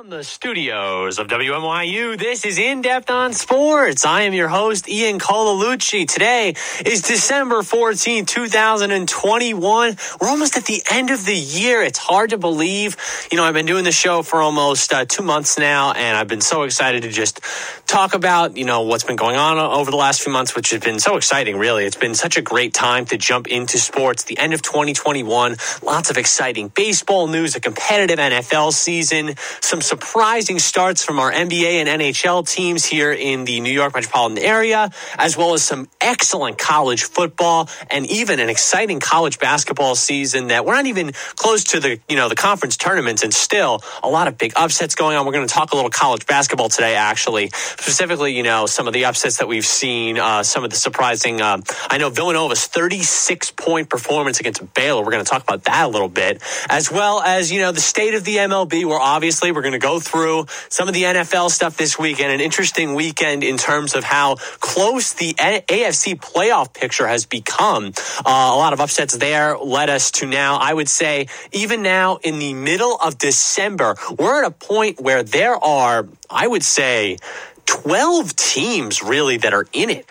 From the studios of WNYU, this is In Depth on Sports. I am your host, Ian Colalucci. Today is December 14, 2021. We're almost at the end of the year. It's hard to believe. You know, I've been doing the show for almost uh, two months now, and I've been so excited to just talk about, you know, what's been going on over the last few months, which has been so exciting, really. It's been such a great time to jump into sports. The end of 2021, lots of exciting baseball news, a competitive NFL season, some surprising starts from our NBA and NHL teams here in the New York metropolitan area, as well as some excellent college football and even an exciting college basketball season that we're not even close to the, you know, the conference tournaments and still a lot of big upsets going on. We're going to talk a little college basketball today, actually, specifically, you know, some of the upsets that we've seen, uh, some of the surprising, uh, I know Villanova's 36 point performance against Baylor. We're going to talk about that a little bit, as well as, you know, the state of the MLB, where obviously we're going to go through some of the NFL stuff this weekend. An interesting weekend in terms of how close the AFC playoff picture has become. Uh, a lot of upsets there led us to now, I would say, even now in the middle of December, we're at a point where there are, I would say, 12 teams really that are in it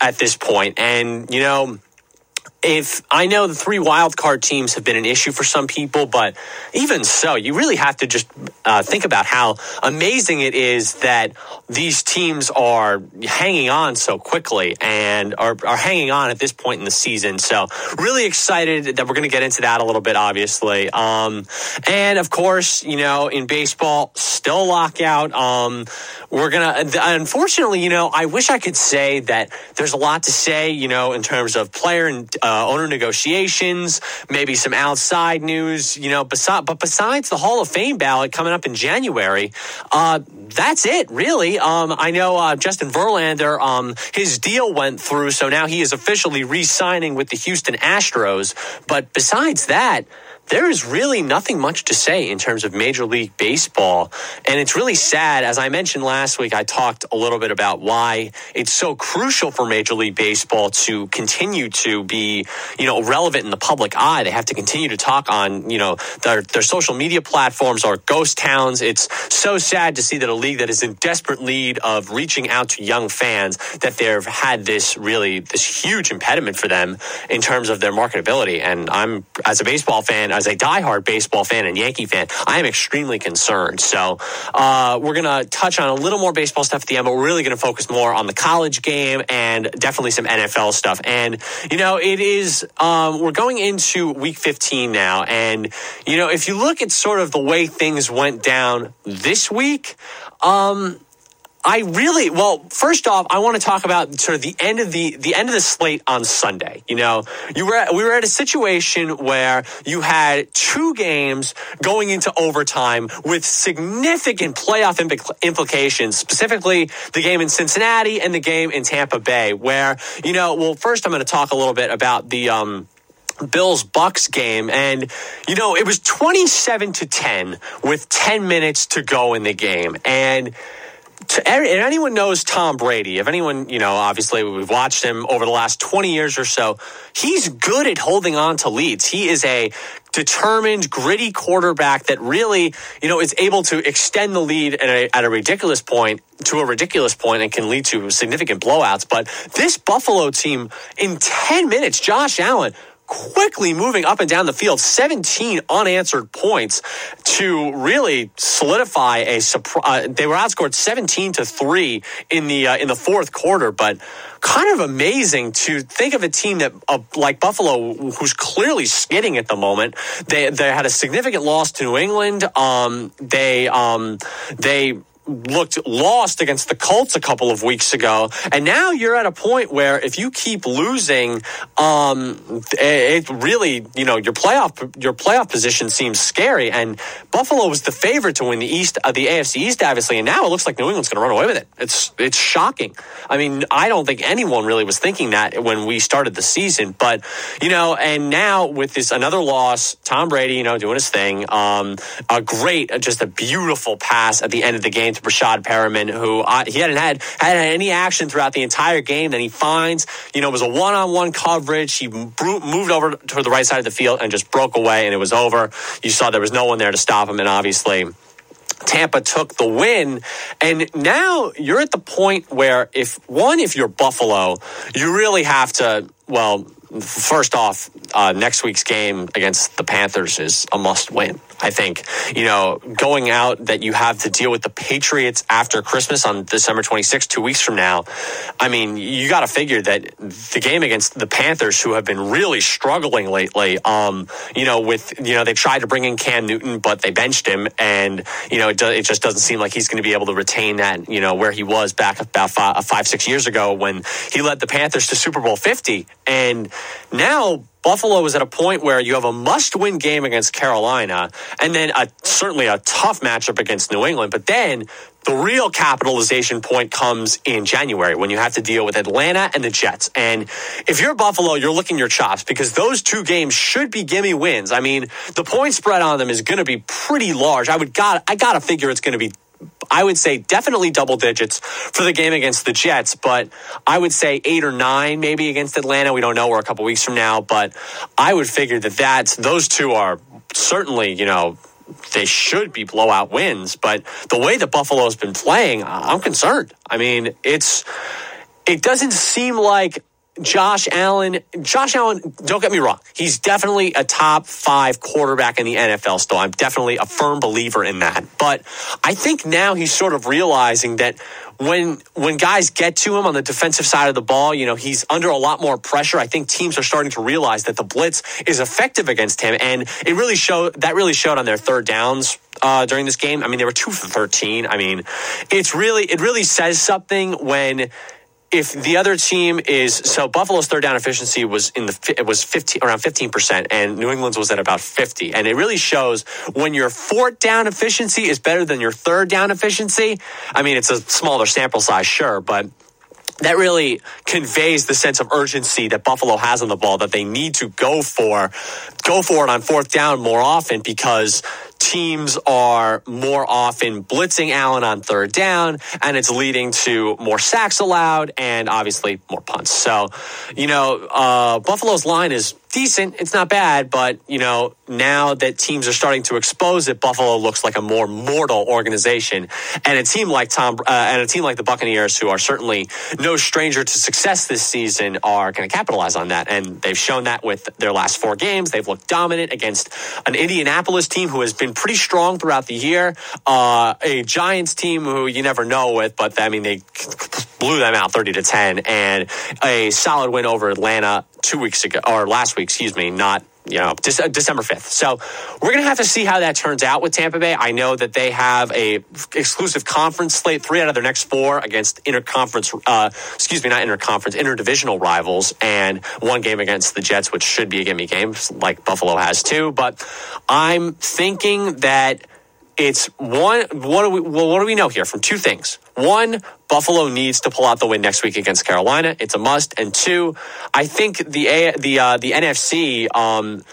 at this point. And, you know, if I know the three wild card teams have been an issue for some people, but even so, you really have to just uh, think about how amazing it is that these teams are hanging on so quickly and are, are hanging on at this point in the season. So, really excited that we're going to get into that a little bit, obviously. Um, and of course, you know, in baseball, still lockout. Um, we're going to, unfortunately, you know, I wish I could say that there's a lot to say, you know, in terms of player and uh, owner negotiations, maybe some outside news, you know, but besides the Hall of Fame ballot coming up in January, uh, that's it, really. Um, I know uh, Justin Verlander, um, his deal went through, so now he is officially re signing with the Houston Astros. But besides that, there is really nothing much to say in terms of Major League Baseball. And it's really sad. As I mentioned last week, I talked a little bit about why it's so crucial for Major League Baseball to continue to be, you know, relevant in the public eye. They have to continue to talk on, you know, their, their social media platforms or ghost towns. It's so sad to see that a league that is in desperate need of reaching out to young fans, that they've had this really, this huge impediment for them in terms of their marketability. And I'm, as a baseball fan, as a diehard baseball fan and Yankee fan, I am extremely concerned. So uh, we're going to touch on a little more baseball stuff at the end, but we're really going to focus more on the college game and definitely some NFL stuff. And, you know, it is, um, we're going into week 15 now. And, you know, if you look at sort of the way things went down this week, um, I really well. First off, I want to talk about sort of the end of the the end of the slate on Sunday. You know, you were we were at a situation where you had two games going into overtime with significant playoff implications. Specifically, the game in Cincinnati and the game in Tampa Bay, where you know. Well, first, I'm going to talk a little bit about the. Um, Bills Bucks game and you know it was 27 to 10 with 10 minutes to go in the game and if anyone knows Tom Brady, if anyone, you know, obviously we've watched him over the last 20 years or so, he's good at holding on to leads. He is a determined, gritty quarterback that really, you know, is able to extend the lead at a, at a ridiculous point to a ridiculous point and can lead to significant blowouts. But this Buffalo team in 10 minutes, Josh Allen quickly moving up and down the field, 17 unanswered points to really solidify a surprise. Uh, they were outscored 17 to 3 in the uh, in the fourth quarter, but kind of amazing to think of a team that uh, like Buffalo, who's clearly skidding at the moment. They they had a significant loss to New England. Um, they um, they looked lost against the Colts a couple of weeks ago, and now you're at a point where if you keep losing, um, it really you know your playoff your playoff position seems scary. And Buffalo was the favorite to win the East, uh, the AFC East, obviously, and now it looks like New England's going to run away with it. It's it's shocking. I mean, I don't think anyone really was thinking that when we started the season, but you know, and now with this another loss, Tom Brady, you know, doing his thing, um, a great, just a beautiful pass at the end of the game to Breshad Perriman, who he hadn't had had any action throughout the entire game. Then he finds, you know, it was a one on one coverage. He moved over to the right side of the field and just broke away, and it was over. You saw there was no one there to stop him, and obviously Tampa took the win. And now you're at the point where if one, if you're Buffalo, you really have to, well, first off, uh, next week's game against the Panthers is a must win. I think, you know, going out that you have to deal with the Patriots after Christmas on December 26th, two weeks from now. I mean, you got to figure that the game against the Panthers, who have been really struggling lately, um, you know, with, you know, they tried to bring in Cam Newton, but they benched him. And, you know, it, do, it just doesn't seem like he's going to be able to retain that, you know, where he was back about five, five, six years ago when he led the Panthers to Super Bowl 50. And now, Buffalo is at a point where you have a must win game against Carolina and then a, certainly a tough matchup against New England. But then the real capitalization point comes in January when you have to deal with Atlanta and the Jets. And if you're Buffalo, you're looking your chops because those two games should be gimme wins. I mean, the point spread on them is going to be pretty large. I would got I got to figure it's going to be I would say definitely double digits for the game against the Jets, but I would say eight or nine maybe against Atlanta. We don't know. We're a couple weeks from now, but I would figure that that's those two are certainly, you know, they should be blowout wins. But the way that Buffalo's been playing, I'm concerned. I mean, it's it doesn't seem like Josh Allen, Josh Allen, don't get me wrong. He's definitely a top five quarterback in the NFL still. I'm definitely a firm believer in that. But I think now he's sort of realizing that when when guys get to him on the defensive side of the ball, you know, he's under a lot more pressure. I think teams are starting to realize that the blitz is effective against him. And it really showed that really showed on their third downs uh, during this game. I mean, they were two for 13. I mean, it's really, it really says something when if the other team is so Buffalo's third down efficiency was in the it was 15 around 15% and New England's was at about 50 and it really shows when your fourth down efficiency is better than your third down efficiency I mean it's a smaller sample size sure but that really conveys the sense of urgency that Buffalo has on the ball that they need to go for go for it on fourth down more often because teams are more often blitzing Allen on third down, and it's leading to more sacks allowed and obviously more punts. So, you know, uh, Buffalo's line is decent. It's not bad, but you know, now that teams are starting to expose it, Buffalo looks like a more mortal organization, and a team like Tom uh, and a team like the Buccaneers, who are certainly no stranger to success this season, are going to capitalize on that, and they've shown that with their last four games. They've looked dominant against an Indianapolis team who has been pretty strong throughout the year, uh, a Giants team who you never know with, but I mean they blew them out thirty to ten, and a solid win over Atlanta two weeks ago or last week, excuse me, not you know December 5th. So we're going to have to see how that turns out with Tampa Bay. I know that they have a exclusive conference slate, three out of their next four against interconference, uh, excuse me, not interconference, interdivisional rivals, and one game against the Jets, which should be a gimme game, like Buffalo has too. But I'm thinking that it's one. What do we? Well, what do we know here from two things? One, Buffalo needs to pull out the win next week against Carolina. It's a must. And two, I think the a, the uh, the NFC. Um,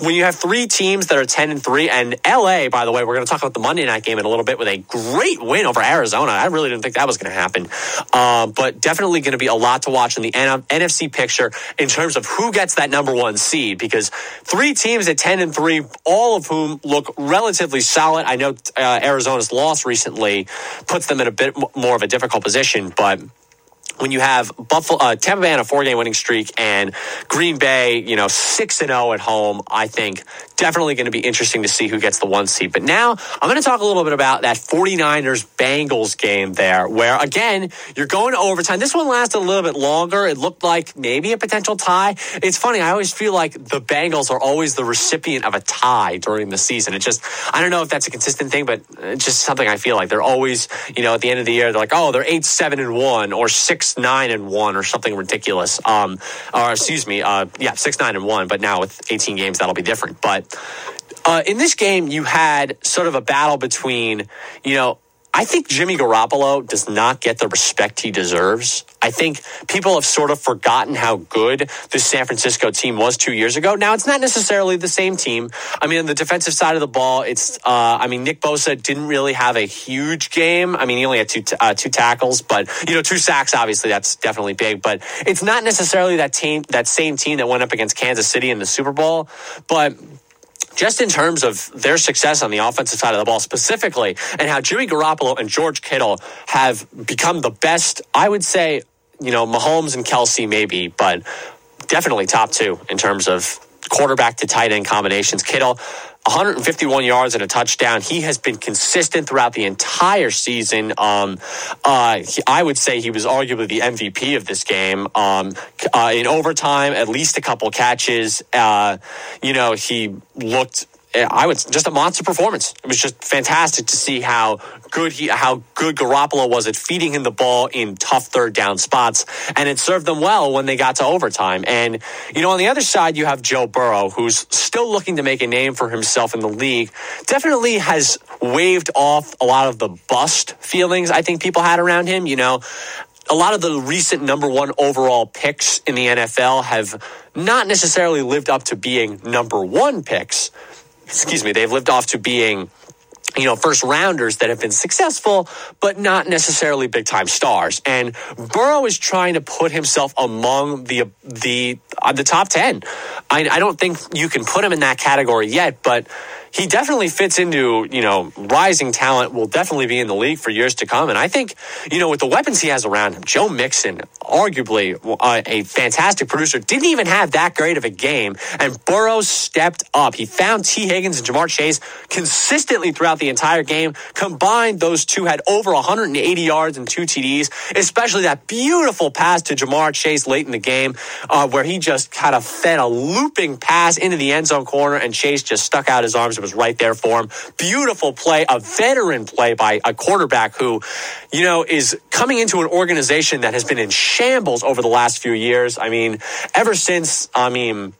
when you have three teams that are 10 and 3 and LA by the way we're going to talk about the Monday night game in a little bit with a great win over Arizona. I really didn't think that was going to happen. Um, but definitely going to be a lot to watch in the N- NFC picture in terms of who gets that number one seed because three teams at 10 and 3 all of whom look relatively solid. I know uh, Arizona's loss recently puts them in a bit more of a difficult position but when you have Buffalo, uh, Tampa Bay on a four-game winning streak, and Green Bay, you know, six and zero oh at home, I think definitely going to be interesting to see who gets the one seed. But now I'm going to talk a little bit about that 49ers Bengals game there, where again you're going to overtime. This one lasted a little bit longer. It looked like maybe a potential tie. It's funny. I always feel like the Bengals are always the recipient of a tie during the season. It just I don't know if that's a consistent thing, but it's just something I feel like they're always, you know, at the end of the year they're like, oh, they're eight seven and one or six nine and one or something ridiculous. Um, or excuse me, uh, yeah, six nine and one. But now with 18 games, that'll be different. But uh, in this game, you had sort of a battle between, you know, I think Jimmy Garoppolo does not get the respect he deserves. I think people have sort of forgotten how good the San Francisco team was two years ago. Now, it's not necessarily the same team. I mean, on the defensive side of the ball, it's, uh, I mean, Nick Bosa didn't really have a huge game. I mean, he only had two, uh, two tackles, but, you know, two sacks, obviously, that's definitely big. But it's not necessarily that team, that same team that went up against Kansas City in the Super Bowl. But just in terms of their success on the offensive side of the ball specifically, and how Jimmy Garoppolo and George Kittle have become the best, I would say, you know, Mahomes and Kelce maybe, but definitely top two in terms of quarterback to tight end combinations. Kittle, 151 yards and a touchdown. He has been consistent throughout the entire season. Um, uh, he, I would say he was arguably the MVP of this game. Um, uh, in overtime, at least a couple catches. Uh, you know, he looked I would just a monster performance. It was just fantastic to see how good he, how good Garoppolo was at feeding him the ball in tough third down spots, and it served them well when they got to overtime. And you know, on the other side, you have Joe Burrow, who's still looking to make a name for himself in the league. Definitely has waved off a lot of the bust feelings I think people had around him. You know, a lot of the recent number one overall picks in the NFL have not necessarily lived up to being number one picks excuse me, they've lived off to being you know, first rounders that have been successful, but not necessarily big time stars. And Burrow is trying to put himself among the the uh, the top ten. I, I don't think you can put him in that category yet, but he definitely fits into, you know, rising talent will definitely be in the league for years to come. And I think, you know, with the weapons he has around him, Joe Mixon, arguably uh, a fantastic producer, didn't even have that great of a game. And Burrows stepped up. He found Tee Higgins and Ja'Marr Chase consistently throughout the entire game. Combined, those two had over 180 yards and two TDs, especially that beautiful pass to Ja'Marr Chase late in the game, uh, where he just kind of fed a looping pass into the end zone corner and Chase just stuck out his arms was right there for him. Beautiful play, a veteran play by a quarterback who, you know, is coming into an organization that has been in shambles over the last few years. I mean, ever since, I mean,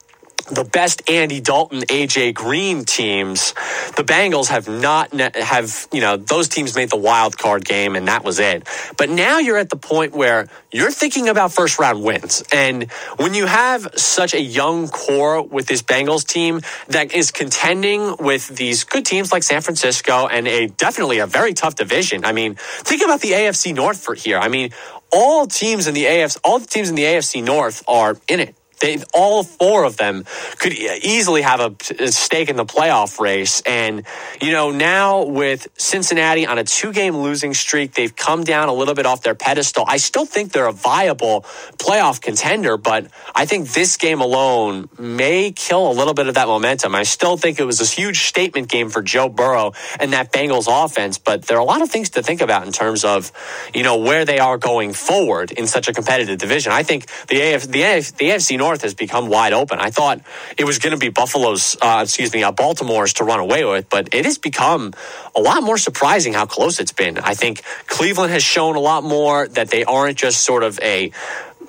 the best Andy Dalton, AJ Green teams, the Bengals have not have you know those teams made the wild card game and that was it. But now you're at the point where you're thinking about first round wins, and when you have such a young core with this Bengals team that is contending with these good teams like San Francisco and a definitely a very tough division. I mean, think about the AFC North for here. I mean, all teams in the AFC, all the teams in the AFC North are in it they all four of them could easily have a, a stake in the playoff race. And you know now with Cincinnati on a two-game losing streak, they've come down a little bit off their pedestal. I still think they're a viable playoff contender, but I think this game alone may kill a little bit of that momentum. I still think it was a huge statement game for Joe Burrow and that Bengals offense, but there are a lot of things to think about in terms of you know where they are going forward in such a competitive division. I think the AF, the AF, the AFC North North has become wide open. I thought it was going to be Buffalo's, uh, excuse me, uh, Baltimore's to run away with, but it has become a lot more surprising how close it's been. I think Cleveland has shown a lot more that they aren't just sort of a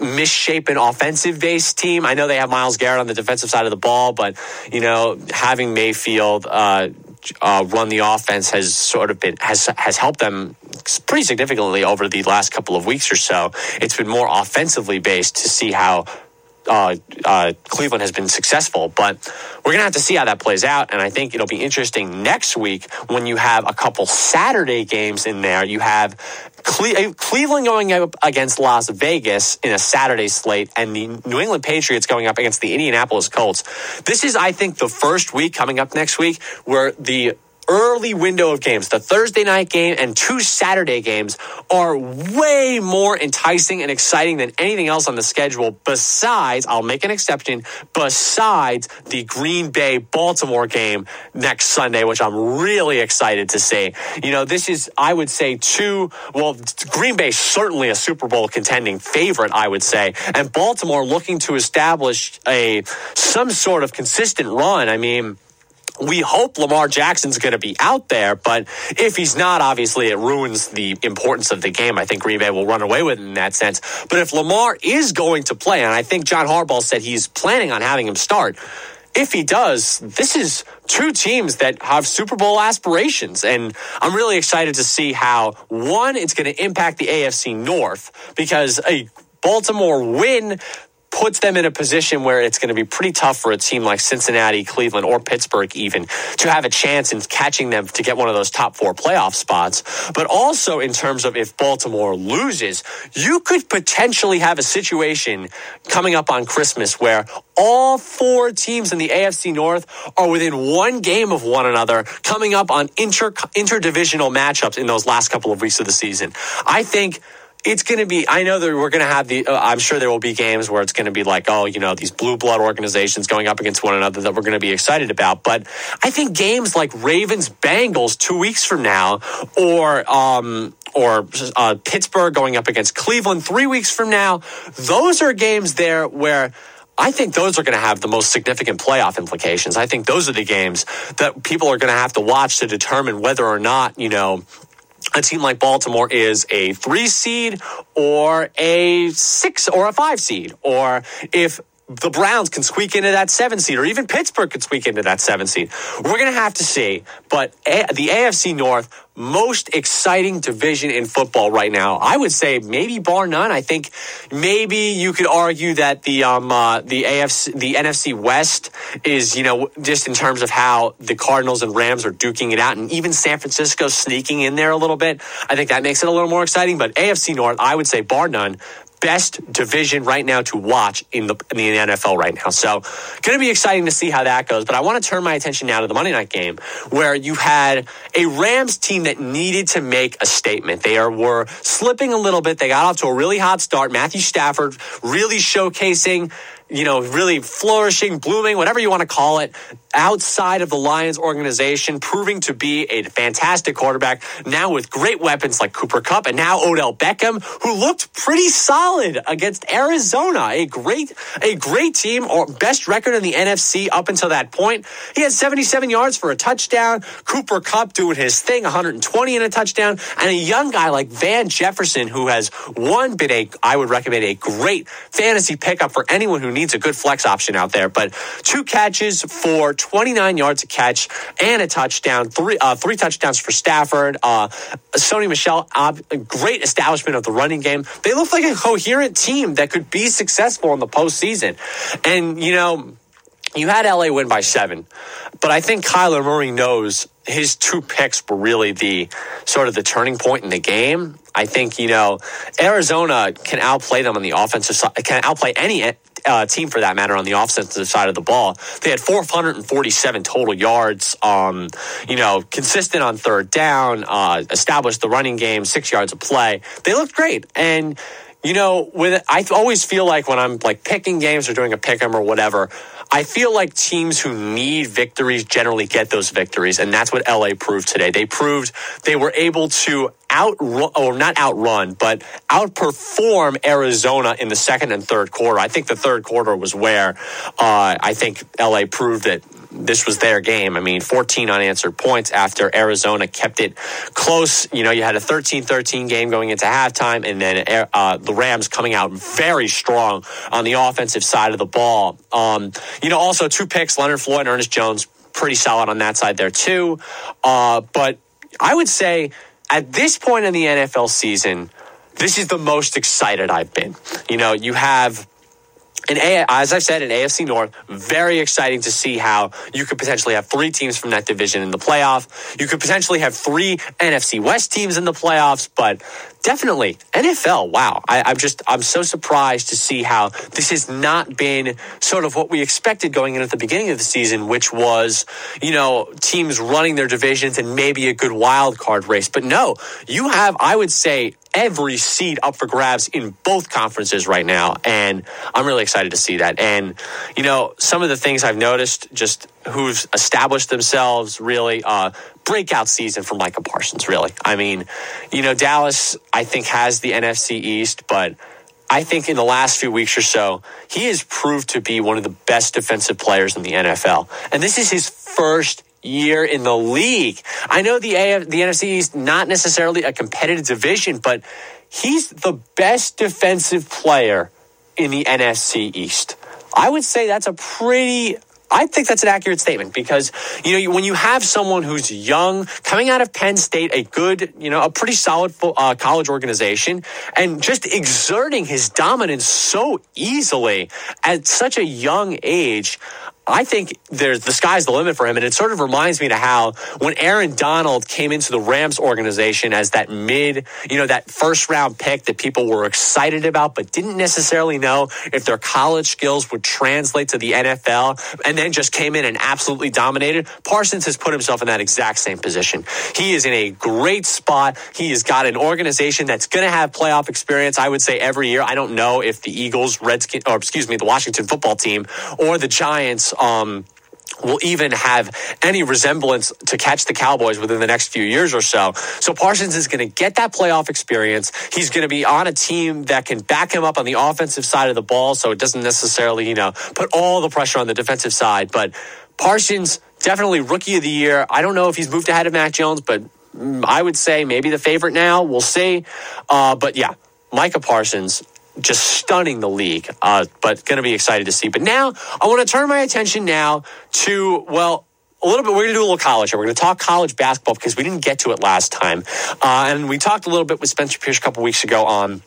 misshapen offensive based team. I know they have Myles Garrett on the defensive side of the ball, but you know having Mayfield uh, uh, run the offense has sort of been has has helped them pretty significantly over the last couple of weeks or so. It's been more offensively based to see how uh, uh, Cleveland has been successful. But we're going to have to see how that plays out. And I think it'll be interesting next week when you have a couple Saturday games in there. You have Cle- uh, Cleveland going up against Las Vegas in a Saturday slate, and the New England Patriots going up against the Indianapolis Colts. This is, I think, the first week coming up next week where the early window of games, the Thursday night game and two Saturday games, are way more enticing and exciting than anything else on the schedule. Besides, I'll make an exception, besides the Green Bay Baltimore game next Sunday, which I'm really excited to see. You know, this is, I would say, two, well, Green Bay certainly a Super Bowl contending favorite, I would say, and Baltimore looking to establish a some sort of consistent run. I mean, we hope Lamar Jackson's going to be out there, but if he's not, obviously it ruins the importance of the game. I think Green Bay will run away with it in that sense. But if Lamar is going to play, and I think John Harbaugh said he's planning on having him start, if he does, this is two teams that have Super Bowl aspirations. And I'm really excited to see how, one, it's going to impact the AFC North because a Baltimore win puts them in a position where it's going to be pretty tough for a team like Cincinnati, Cleveland, or Pittsburgh even to have a chance in catching them to get one of those top four playoff spots. But also in terms of if Baltimore loses, you could potentially have a situation coming up on Christmas where all four teams in the AFC North are within one game of one another coming up on inter interdivisional matchups in those last couple of weeks of the season. I think it's going to be. I know that we're going to have the. Uh, I'm sure there will be games where it's going to be like, oh, you know, these blue blood organizations going up against one another that we're going to be excited about. But I think games like Ravens Bengals two weeks from now, or um, or uh, Pittsburgh going up against Cleveland three weeks from now, those are games there where. I think those are going to have the most significant playoff implications. I think those are the games that people are going to have to watch to determine whether or not, you know, a team like Baltimore is a three seed or a six or a five seed, or if the Browns can squeak into that seven seed, or even Pittsburgh could squeak into that seven seed. We're going to have to see. But a- the AFC North, most exciting division in football right now. I would say maybe bar none. I think maybe you could argue that the um uh, the AFC the NFC West is you know just in terms of how the Cardinals and Rams are duking it out, and even San Francisco sneaking in there a little bit. I think that makes it a little more exciting. But AFC North, I would say bar none best division right now to watch in the, in the NFL right now. So, going to be exciting to see how that goes. But I want to turn my attention now to the Monday night game where you had a Rams team that needed to make a statement. They are, were slipping a little bit. They got off to a really hot start. Matthew Stafford really showcasing you know, really flourishing, blooming, whatever you want to call it, outside of the Lions organization, proving to be a fantastic quarterback. Now with great weapons like Cooper Kupp and now Odell Beckham, who looked pretty solid against Arizona, a great, a great team or best record in the NFC up until that point. He had 77 yards for a touchdown. Cooper Kupp doing his thing, 120 in a touchdown, and a young guy like Van Jefferson, who has one been a, I would recommend a great fantasy pickup for anyone who needs a good flex option out there. But two catches for 29 yards a catch and a touchdown, three uh, three touchdowns for Stafford. Uh, Sony Michel, uh, great establishment of the running game. They look like a coherent team that could be successful in the postseason. And you know you had LA win by seven, but I think Kyler Murray knows his two picks were really the sort of the turning point in the game. I think you know Arizona can outplay them on the offensive side, can outplay any uh, team for that matter on the offensive side of the ball. They had 447 total yards. Um, you know, consistent on third down, uh, established the running game, six yards of play. They looked great, and you know, with I always feel like when I'm like picking games or doing a pick 'em or whatever, I feel like teams who need victories generally get those victories, and that's what LA proved today. They proved they were able to outrun, or not outrun, but outperform Arizona in the second and third quarter. I think the third quarter was where uh, I think LA proved that this was their game. I mean, 14 unanswered points after Arizona kept it close. You know, you had a 13 13 game going into halftime, and then uh, the Rams coming out very strong on the offensive side of the ball. Um, you know, also two picks Leonard Floyd and Ernest Jones, pretty solid on that side there, too. Uh, but I would say at this point in the NFL season, this is the most excited I've been. You know, you have and as I said, in AFC North, very exciting to see how you could potentially have three teams from that division in the playoff. You could potentially have three NFC West teams in the playoffs, but definitely NFL. Wow. I, am just, I'm so surprised to see how this has not been sort of what we expected going in at the beginning of the season, which was, you know, teams running their divisions and maybe a good wild card race. But no, you have, I would say, every seed up for grabs in both conferences right now. And I'm really excited to see that. And, you know, some of the things I've noticed just who've established themselves really uh, breakout season for Micah Parsons, really. I mean, you know, Dallas, I think, has the NFC East, but I think in the last few weeks or so, he has proved to be one of the best defensive players in the NFL. And this is his first year in the league. I know the AF, the NFC East not necessarily a competitive division, but he's the best defensive player in the NFC East. I would say that's a pretty I think that's an accurate statement because, you know, when you have someone who's young, coming out of Penn State, a good, you know, a pretty solid uh, college organization, and just exerting his dominance so easily at such a young age, I think there's the sky's the limit for him. And it sort of reminds me to how when Aaron Donald came into the Rams organization as that mid, you know, that first round pick that people were excited about, but didn't necessarily know if their college skills would translate to the NFL and then just came in and absolutely dominated. Parsons has put himself in that exact same position. He is in a great spot. He has got an organization that's going to have playoff experience, I would say, every year. I don't know if the Eagles, Redskins, or excuse me, the Washington football team or the Giants um, will even have any resemblance to catch the Cowboys within the next few years or so. So Parsons is going to get that playoff experience. He's going to be on a team that can back him up on the offensive side of the ball, so it doesn't necessarily, you know, put all the pressure on the defensive side. But Parsons, definitely rookie of the year. I don't know if he's moved ahead of Mac Jones, but I would say maybe the favorite now. We'll see. Uh, but yeah, Micah Parsons, just stunning the league. Uh, but going to be excited to see. But now I want to turn my attention now to well. A little bit. We're going to do a little college here. We're going to talk college basketball because we didn't get to it last time, uh, and we talked a little bit with Spencer Pierce a couple weeks ago on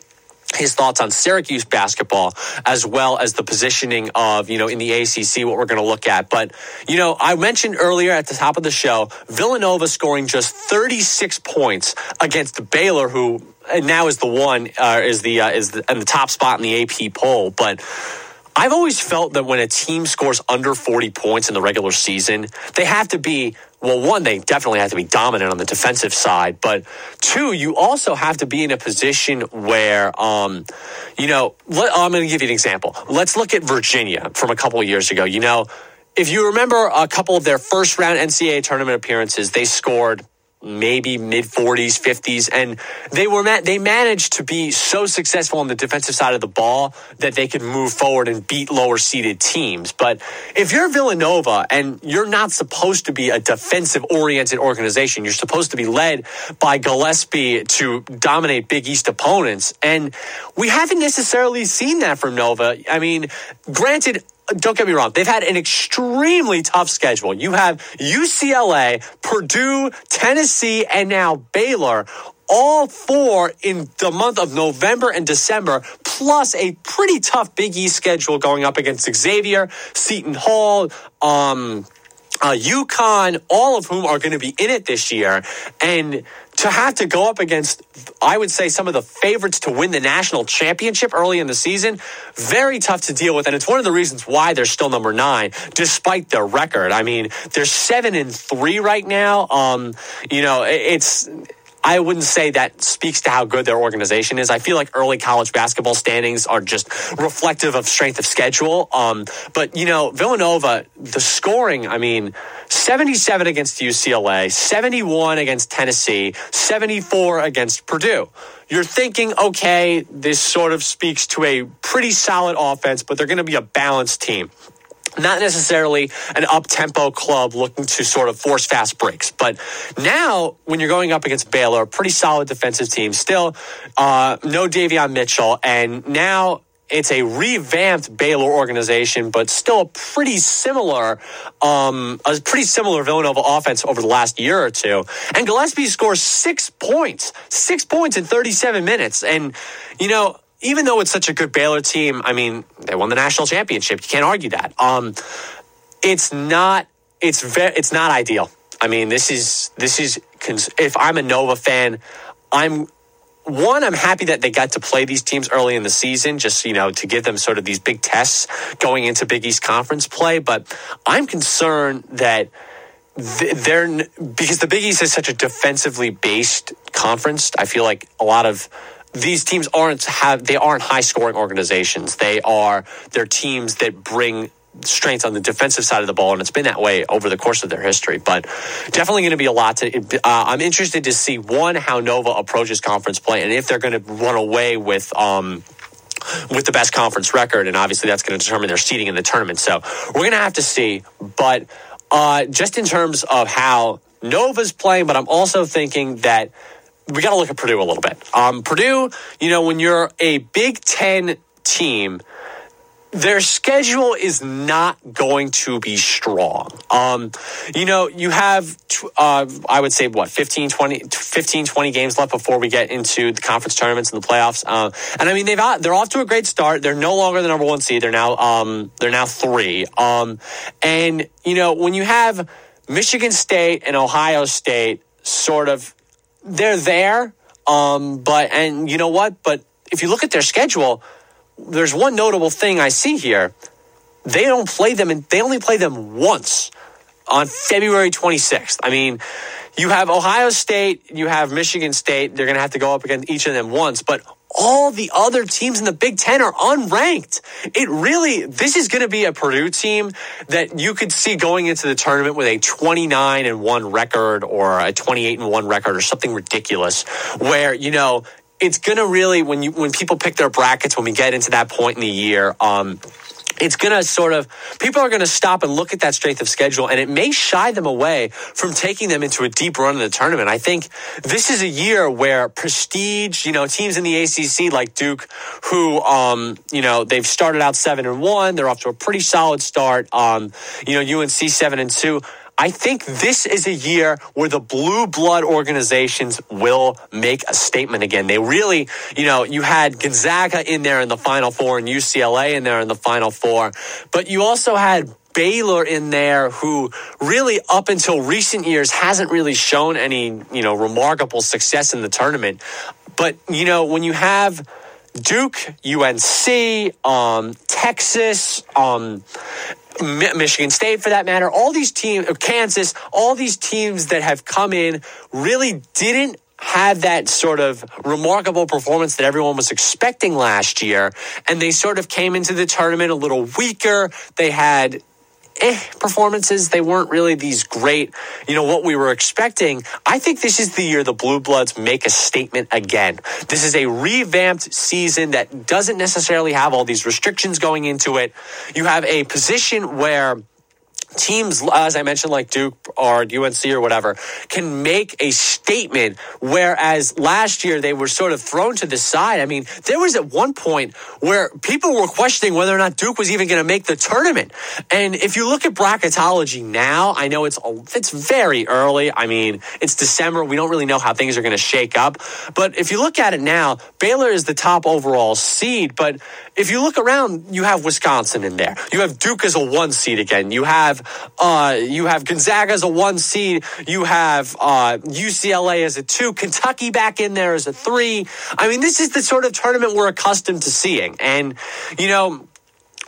his thoughts on Syracuse basketball as well as the positioning of, you know, in the ACC, what we're going to look at. But, you know, I mentioned earlier at the top of the show, Villanova scoring just 36 points against Baylor, who now is the one, uh, is the, uh, is the, in the top spot in the AP poll. But, I've always felt that when a team scores under 40 points in the regular season, they have to be, well, one, they definitely have to be dominant on the defensive side, but two, you also have to be in a position where, um, you know, let, I'm going to give you an example. Let's look at Virginia from a couple of years ago. You know, if you remember a couple of their first round NCAA tournament appearances, they scored maybe mid 40s, 50s, and they were they managed to be so successful on the defensive side of the ball that they could move forward and beat lower seeded teams. But if you're Villanova and you're not supposed to be a defensive oriented organization, you're supposed to be led by Gillespie to dominate Big East opponents, and we haven't necessarily seen that from Nova. I mean, granted don't get me wrong, they've had an extremely tough schedule. You have UCLA, Purdue, Tennessee, and now Baylor all four in the month of November and December, plus a pretty tough Big East schedule going up against Xavier, Seton Hall, um, uh, UConn, all of whom are going to be in it this year. And to have to go up against, I would say, some of the favorites to win the national championship early in the season, very tough to deal with. And it's one of the reasons why they're still number nine, despite their record. I mean, they're seven and three right now. Um, you know, it's I wouldn't say that speaks to how good their organization is. I feel like early college basketball standings are just reflective of strength of schedule. Um, but, you know, Villanova, the scoring, I mean, 77 against UCLA, 71 against Tennessee, 74 against Purdue. You're thinking, okay, this sort of speaks to a pretty solid offense, but they're going to be a balanced team not necessarily an up tempo club looking to sort of force fast breaks. But now, when you're going up against Baylor, a pretty solid defensive team, still uh, no Davion Mitchell, and now it's a revamped Baylor organization, but still a pretty similar, um, a pretty similar Villanova offense over the last year or two. And Gillespie scores six points, six points in 37 minutes. And, you know, even though it's such a good Baylor team, I mean, they won the national championship. You can't argue that. Um, it's not. It's very. It's not ideal. I mean, this is this is. If I'm a Nova fan, I'm one, I'm happy that they got to play these teams early in the season, just you know, to give them sort of these big tests going into Big East Conference play. But I'm concerned that they're because the Big East is such a defensively based conference. I feel like a lot of these teams aren't have they aren't high scoring organizations. They are they're teams that bring strength on the defensive side of the ball, and it's been that way over the course of their history. But definitely going to be a lot to. Uh, I'm interested to see one how Nova approaches conference play, and if they're going to run away with. Um, with the best conference record, and obviously that's going to determine their seeding in the tournament. So we're going to have to see. But uh, just in terms of how Nova's playing, but I'm also thinking that we got to look at Purdue a little bit. Um, Purdue, you know, when you're a Big Ten team, their schedule is not going to be strong. Um, you know, you have, uh, I would say, what, 15 20, 15, 20 games left before we get into the conference tournaments and the playoffs. Uh, and I mean, they've, they're off to a great start. They're no longer the number one seed. They're now, um, they're now three. Um, and, you know, when you have Michigan State and Ohio State sort of, they're there. Um, but, and you know what? But if you look at their schedule, there's one notable thing I see here. They don't play them, and they only play them once on February 26th. I mean, you have Ohio State, you have Michigan State. They're going to have to go up against each of them once, but all the other teams in the Big Ten are unranked. It really, this is going to be a Purdue team that you could see going into the tournament with a 29 and 1 record or a 28 and 1 record or something ridiculous where, you know, it's going to really when you when people pick their brackets when we get into that point in the year um it's going to sort of people are going to stop and look at that strength of schedule and it may shy them away from taking them into a deep run in the tournament. I think this is a year where prestige you know teams in the acc like duke who um you know they've started out seven and one they're off to a pretty solid start um you know unc seven and two I think this is a year where the blue blood organizations will make a statement again. They really, you know, you had Gonzaga in there in the final four and UCLA in there in the final four, but you also had Baylor in there who really up until recent years hasn't really shown any, you know, remarkable success in the tournament. But, you know, when you have Duke, UNC, um, Texas, um, Michigan State for that matter, all these teams, uh, Kansas, all these teams that have come in really didn't have that sort of remarkable performance that everyone was expecting last year. And they sort of came into the tournament a little weaker. They had eh, performances. They weren't really these great, you know, what we were expecting. I think this is the year the Blue Bloods make a statement again. This is a revamped season that doesn't necessarily have all these restrictions going into it. You have a position where teams, as I mentioned, like Duke or UNC or whatever, can make a statement. Whereas last year they were sort of thrown to the side. I mean, there was at one point where people were questioning whether or not Duke was even going to make the tournament. And if you look at bracketology now, I know it's it's very early. I mean, it's December. We don't really know how things are going to shake up. But if you look at it now, Baylor is the top overall seed. But if you look around, you have Wisconsin in there. You have Duke as a one seed again. You have uh, you have Gonzaga as a one seed. You have uh, UCLA as a two. Kentucky back in there as a three. I mean, this is the sort of tournament we're accustomed to seeing. And, you know,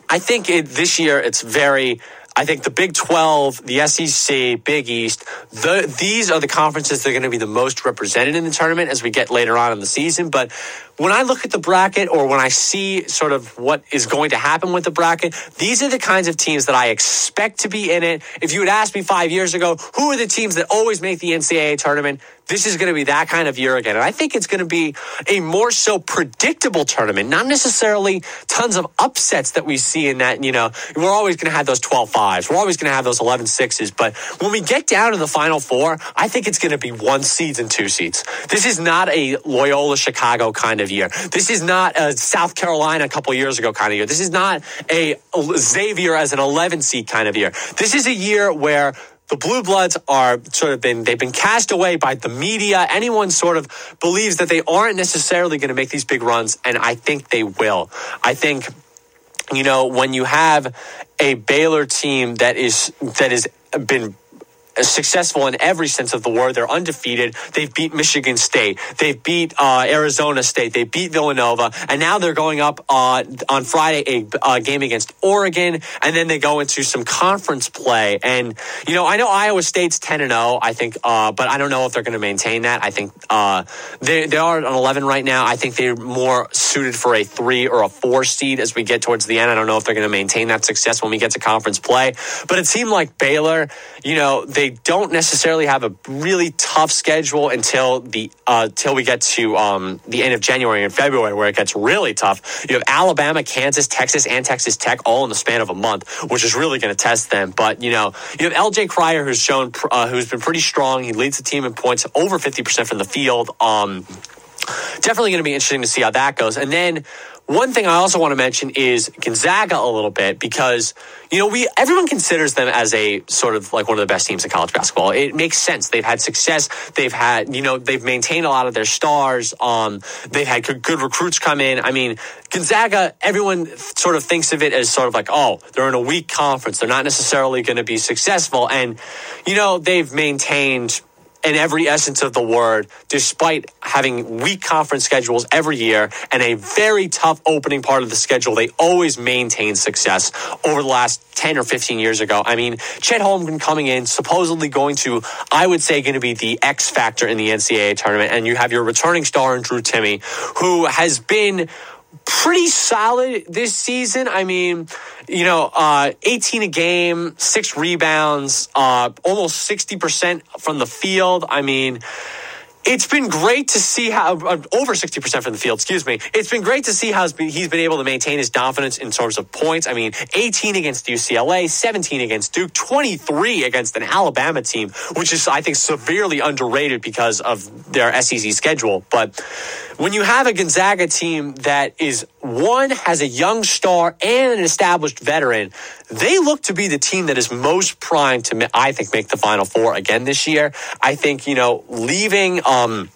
I think it, this year it's very I think the Big 12, the SEC, Big East, the, these are the conferences that are going to be the most represented in the tournament as we get later on in the season. But when I look at the bracket or when I see sort of what is going to happen with the bracket, these are the kinds of teams that I expect to be in it. If you had asked me five years ago, who are the teams that always make the NCAA tournament? This is going to be that kind of year again. And I think it's going to be a more so predictable tournament, not necessarily tons of upsets that we see in that, you know, we're always going to have those 12 fives. We're always going to have those 11 sixes. But when we get down to the final four, I think it's going to be one seeds and two seeds. This is not a Loyola Chicago kind of year. This is not a South Carolina a couple years ago kind of year. This is not a Xavier as an 11 seed kind of year. This is a year where the blue bloods are sort of been they've been cast away by the media anyone sort of believes that they aren't necessarily going to make these big runs and i think they will i think you know when you have a baylor team that is that has been successful in every sense of the word. They're undefeated. They've beat Michigan State. They've beat uh, Arizona State. They beat Villanova, and now they're going up uh, on Friday a, a, game against Oregon, and then they go into some conference play. And you know, I know Iowa State's ten and zero. Oh, I think, uh, but I don't know if they're going to maintain that. I think uh, they they are an eleven right now. I think they're more suited for a three or a four seed as we get towards the end. I don't know if they're going to maintain that success when we get to conference play, but it seemed like Baylor. You know, they don't necessarily have a really tough schedule until the uh, till we get to um, the end of January and February, where it gets really tough. You have Alabama, Kansas, Texas, and Texas Tech all in the span of a month, which is really going to test them. But you know, you have L.J. Cryer, who's shown uh, who's been pretty strong. He leads the team in points, over fifty percent from the field. Um, definitely going to be interesting to see how that goes. And then one thing I also want to mention is Gonzaga a little bit because you know we everyone considers them as a sort of like one of the best teams in college basketball. It makes sense. They've had success. They've had you know they've maintained a lot of their stars. Um, they've had good, good recruits come in. I mean Gonzaga. Everyone sort of thinks of it as sort of like oh they're in a weak conference. They're not necessarily going to be successful. And you know they've maintained in every essence of the word, despite having weak conference schedules every year and a very tough opening part of the schedule, they always maintain success over the last 10 or 15 years ago. I mean, Chet Holmgren coming in, supposedly going to, I would say, going to be the X factor in the NCAA tournament. And you have your returning star in Drew Timme, who has been pretty solid this season. I mean, you know, uh, 18 a game, six rebounds, uh, almost 60% from the field. I mean, it's been great to see how uh, over 60% from the field, excuse me. It's been great to see how he's been able to maintain his confidence in terms of points. I mean, 18 against UCLA, 17 against Duke, 23 against an Alabama team, which is, I think, severely underrated because of their SEC schedule. But when you have a Gonzaga team that is one has a young star and an established veteran, they look to be the team that is most primed to, I think, make the Final Four again this year. I think, you know, leaving, um,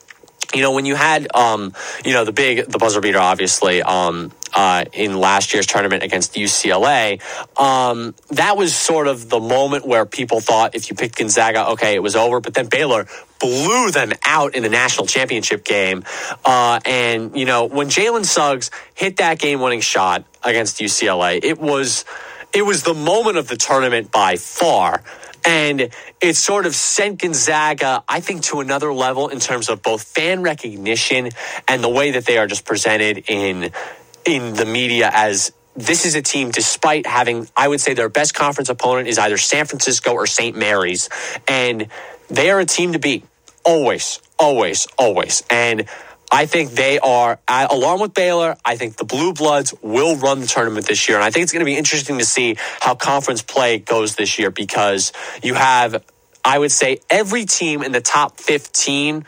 you know, when you had, um, you know, the big, the buzzer beater, obviously, um, uh, in last year's tournament against UCLA, um, that was sort of the moment where people thought if you picked Gonzaga, okay, it was over. But then Baylor blew them out in the national championship game. Uh, and, you know, when Jalen Suggs hit that game winning shot against UCLA, it was it was the moment of the tournament by far. And it sort of sent Gonzaga, I think, to another level in terms of both fan recognition and the way that they are just presented in in the media as this is a team, despite having, I would say, their best conference opponent is either San Francisco or St. Mary's, and they are a team to beat. Always, always, always. And I think they are, along with Baylor, I think the Blue Bloods will run the tournament this year. And I think it's going to be interesting to see how conference play goes this year because you have, I would say, every team in the top 15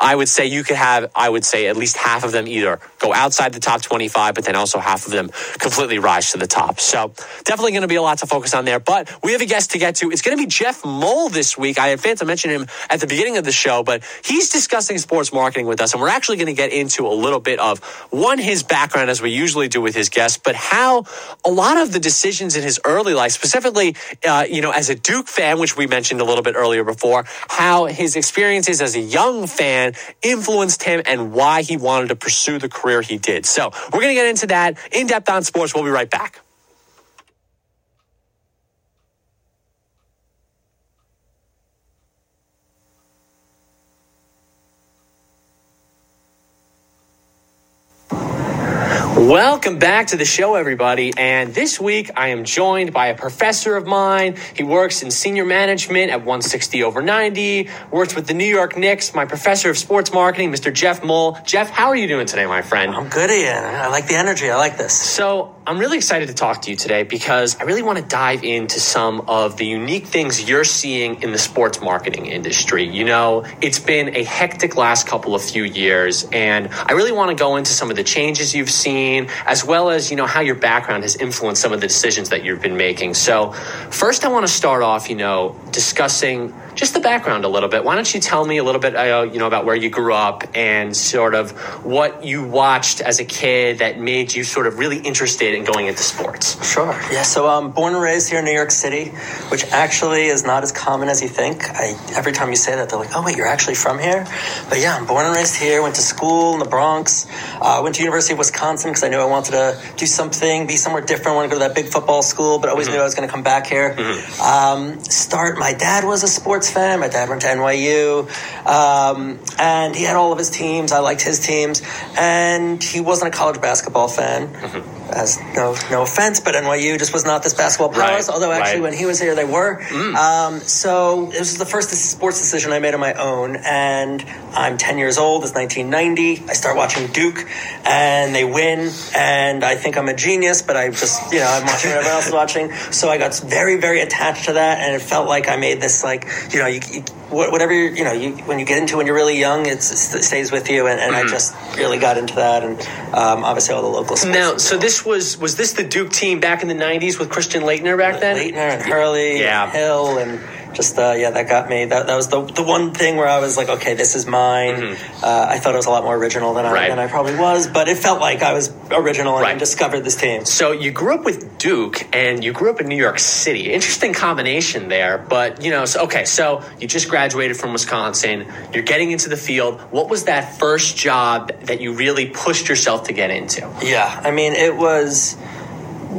I would say you could have, I would say at least half of them either go outside the top 25, but then also half of them completely rise to the top. So definitely going to be a lot to focus on there. But we have a guest to get to. It's going to be Jeff Mohl this week. I had to mention him at the beginning of the show, but he's discussing sports marketing with us. And we're actually going to get into a little bit of one, his background, as we usually do with his guests, but how a lot of the decisions in his early life, specifically, uh, you know, as a Duke fan, which we mentioned a little bit earlier before, how his experiences as a young fan influenced him and why he wanted to pursue the career he did. So we're going to get into that in depth on sports. We'll be right back. Welcome back to the show, everybody. And this week I am joined by a professor of mine. He works in senior management at 160 over 90, works with the New York Knicks, my professor of sports marketing, Mr. Jeff Mohl. Jeff, how are you doing today, my friend? I'm good, Ian. I like the energy. I like this. So I'm really excited to talk to you today because I really want to dive into some of the unique things you're seeing in the sports marketing industry. You know, it's been a hectic last couple of few years, and I really want to go into some of the changes you've seen as well as, you know, how your background has influenced some of the decisions that you've been making. So, first, I want to start off, you know, discussing just the background a little bit. Why don't you tell me a little bit, uh, you know, about where you grew up and sort of what you watched as a kid that made you sort of really interested in going into sports? Sure. Yeah. So I'm born and raised here in New York City, which actually is not as common as you think. I, every time you say that, they're like, "Oh, wait, you're actually from here?" But yeah, I'm born and raised here. Went to school in the Bronx. Uh, went to University of Wisconsin because I knew I wanted to do something, be somewhere different. I want to go to that big football school, but always mm-hmm. knew I was going to come back here. Mm-hmm. Um, start. My dad was a sports fan. My dad went to NYU, um, and he had all of his teams. I liked his teams, and he wasn't a college basketball fan. Mm-hmm. As no, no offense, but NYU just was not this basketball palace. Right, although actually, right. when he was here, they were. Um, so this was the first sports decision I made on my own, and I'm 10 years old. It's 1990. I start watching Duke, and they win, and I think I'm a genius, but I just, you know, I'm watching what everyone else is watching. So I got very, very attached to that, and it felt like I made this, like, you know, you, you whatever you you know, you when you get into when you're really young, it's, it stays with you, and, and I just really got into that, and um, obviously all the local sports. Now, so this was was this the Duke team back in the '90s with Christian Laettner back then? Laettner and Hurley, Yeah. and Hill, and just uh, yeah, that got me. That, that was the the one thing where I was like, okay, this is mine. Uh, I thought it was a lot more original than I Mm-hmm. Right. than I probably was, but it felt like I was original and, Right. discovered this team. So you grew up with Duke, and you grew up in New York City. Interesting combination there, but you know, so, okay. So you just graduated from Wisconsin. You're getting into the field. What was that first job that you really pushed yourself to get into? Yeah, I mean, it was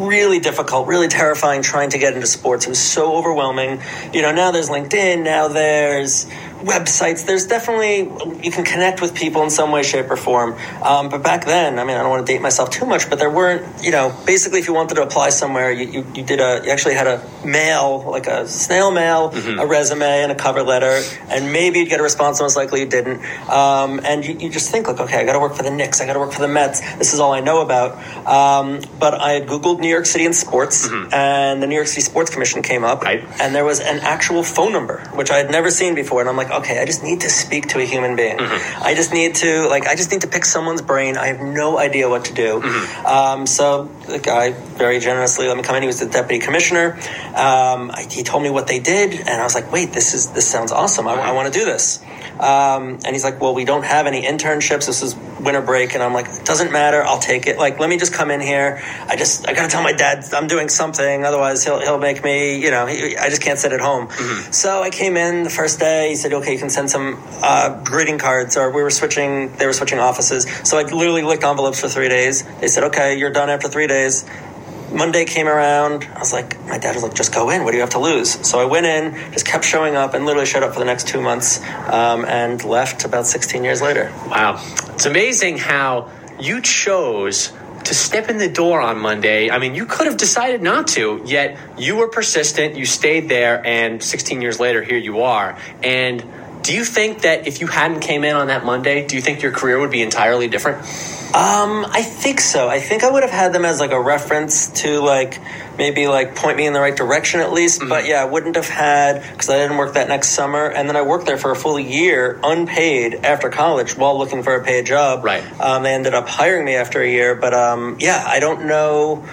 really difficult, really terrifying trying to get into sports. It was so overwhelming. You know, now there's LinkedIn, now there's websites. There's definitely, you can connect with people in some way, shape, or form. Um, but back then, I mean, I don't want to date myself too much, but there weren't, you know, basically if you wanted to apply somewhere, you, you, you did a, you actually had a mail, like a snail mail, a resume, and a cover letter, and maybe you'd get a response, most likely you didn't. Um, and you, you just think, like, okay, I got to work for the Knicks, I got to work for the Mets. This is all I know about. Um, but I had Googled New York City and sports, and the New York City Sports Commission came up, Right. and there was an actual phone number, which I had never seen before. And I'm like, okay, I just need to speak to a human being. I just need to, like, I just need to pick someone's brain. I have no idea what to do. Um, so the guy very generously let me come in. He was the deputy commissioner. Um, I, he told me what they did, and I was like, wait, this is this sounds awesome. I, I want to do this. Um, and he's like, well, we don't have any internships. This is winter break. And I'm like, it doesn't matter. I'll take it. Like, let me just come in here. I just, I got to tell my dad I'm doing something. Otherwise he'll, he'll make me, you know, he, I just can't sit at home. So I came in the first day. He said, okay, you can send some, uh, greeting cards or we were switching, they were switching offices. So I literally licked envelopes for three days. They said, okay, you're done after three days. Monday came around. I was like, my dad was like, just go in. What do you have to lose? So I went in, just kept showing up, and literally showed up for the next two months, um, and left about 16 years later. Wow. It's amazing how you chose to step in the door on Monday. I mean, you could have decided not to, yet you were persistent, you stayed there, and 16 years later, here you are. And do you think that if you hadn't came in on that Monday, do you think your career would be entirely different? Um, I think so. I think I would have had them as like a reference to like maybe like point me in the right direction at least. But yeah, I wouldn't have had because I didn't work that next summer, and then I worked there for a full year unpaid after college while looking for a paid job. Right. Um, they ended up hiring me after a year, but um, yeah, I don't know.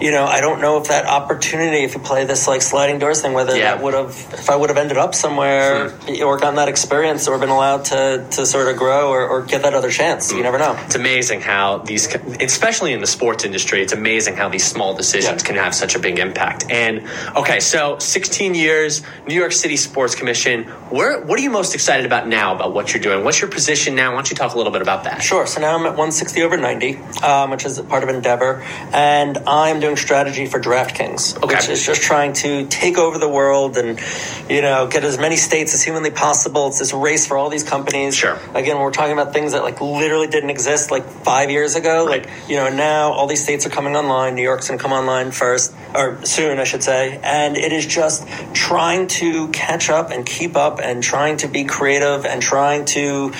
You know, I don't know if that opportunity, if you play this like sliding doors thing, whether Yeah. that would have, if I would have ended up somewhere or gotten that experience or been allowed to, to sort of grow or, or get that other chance. You never know. It's amazing how these, especially in the sports industry, it's amazing how these small decisions Yeah. can have such a big impact. And okay, so 16 years, New York City Sports Commission. Where, what are you most excited about now about what you're doing? What's your position now? Why don't you talk a little bit about that? Sure. So now I'm at 160 over 90, um, which is part of Endeavor, and I'm doing strategy for DraftKings, Okay. which is just trying to take over the world and you know get as many states as humanly possible. It's this race for all these companies. Sure. Again, we're talking about things that like literally didn't exist like five years ago. Right. Like you know now all these states are coming online. New York's going to come online first or soon, I should say, and it is just trying to catch up and keep up and trying to be creative and trying to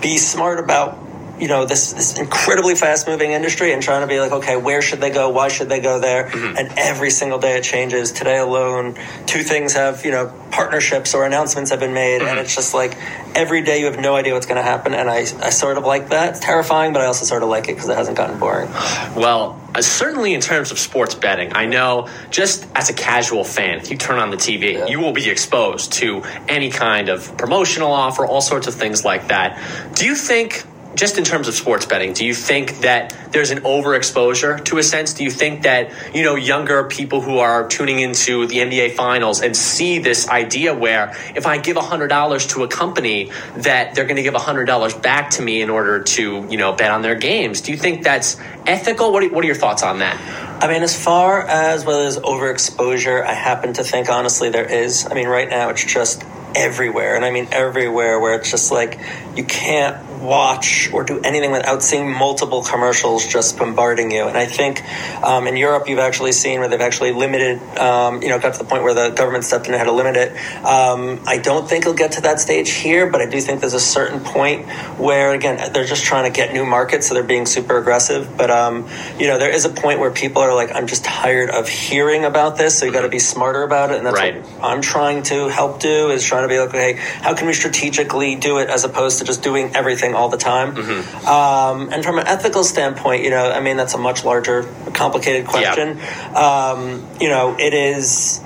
be smart about you know this this incredibly fast moving industry and trying to be like okay where should they go? Why should they go there? And every single day it changes. Today alone two things have you know partnerships or announcements have been made and it's just like every day you have no idea what's going to happen and I, I sort of like that. It's terrifying but I also sort of like it because it hasn't gotten boring. Well, uh, certainly in terms of sports betting, I know just as a casual fan, if you turn on the TV, Yeah. you will be exposed to any kind of promotional offer, all sorts of things like that. Do you think, just in terms of sports betting, do you think that there's an overexposure to a sense? Do you think that, you know, younger people who are tuning into the NBA finals and see this idea where if I give $100 to a company, that they're going to give $100 back to me in order to, you know, bet on their games? Do you think that's ethical? What are, what are your thoughts on that? I mean, as far as whether there's overexposure, I happen to think honestly there is. I mean, right now it's just everywhere, and I mean everywhere, where it's just like you can't watch or do anything without seeing multiple commercials just bombarding you. And I think um, in Europe, you've actually seen where they've actually limited, um, you know, got to the point where the government stepped in and had to limit it. Um, I don't think it'll get to that stage here, but I do think there's a certain point where, again, they're just trying to get new markets, so they're being super aggressive. But, um, you know, there is a point where people are like, I'm just tired of hearing about this, so you got to be smarter about it. And that's Right. what I'm trying to help do is trying to be like, hey, how can we strategically do it as opposed to just doing everything all the time? Mm-hmm. Um, and from an ethical standpoint, you know, I mean, that's a much larger, complicated question. Um, you know, it is.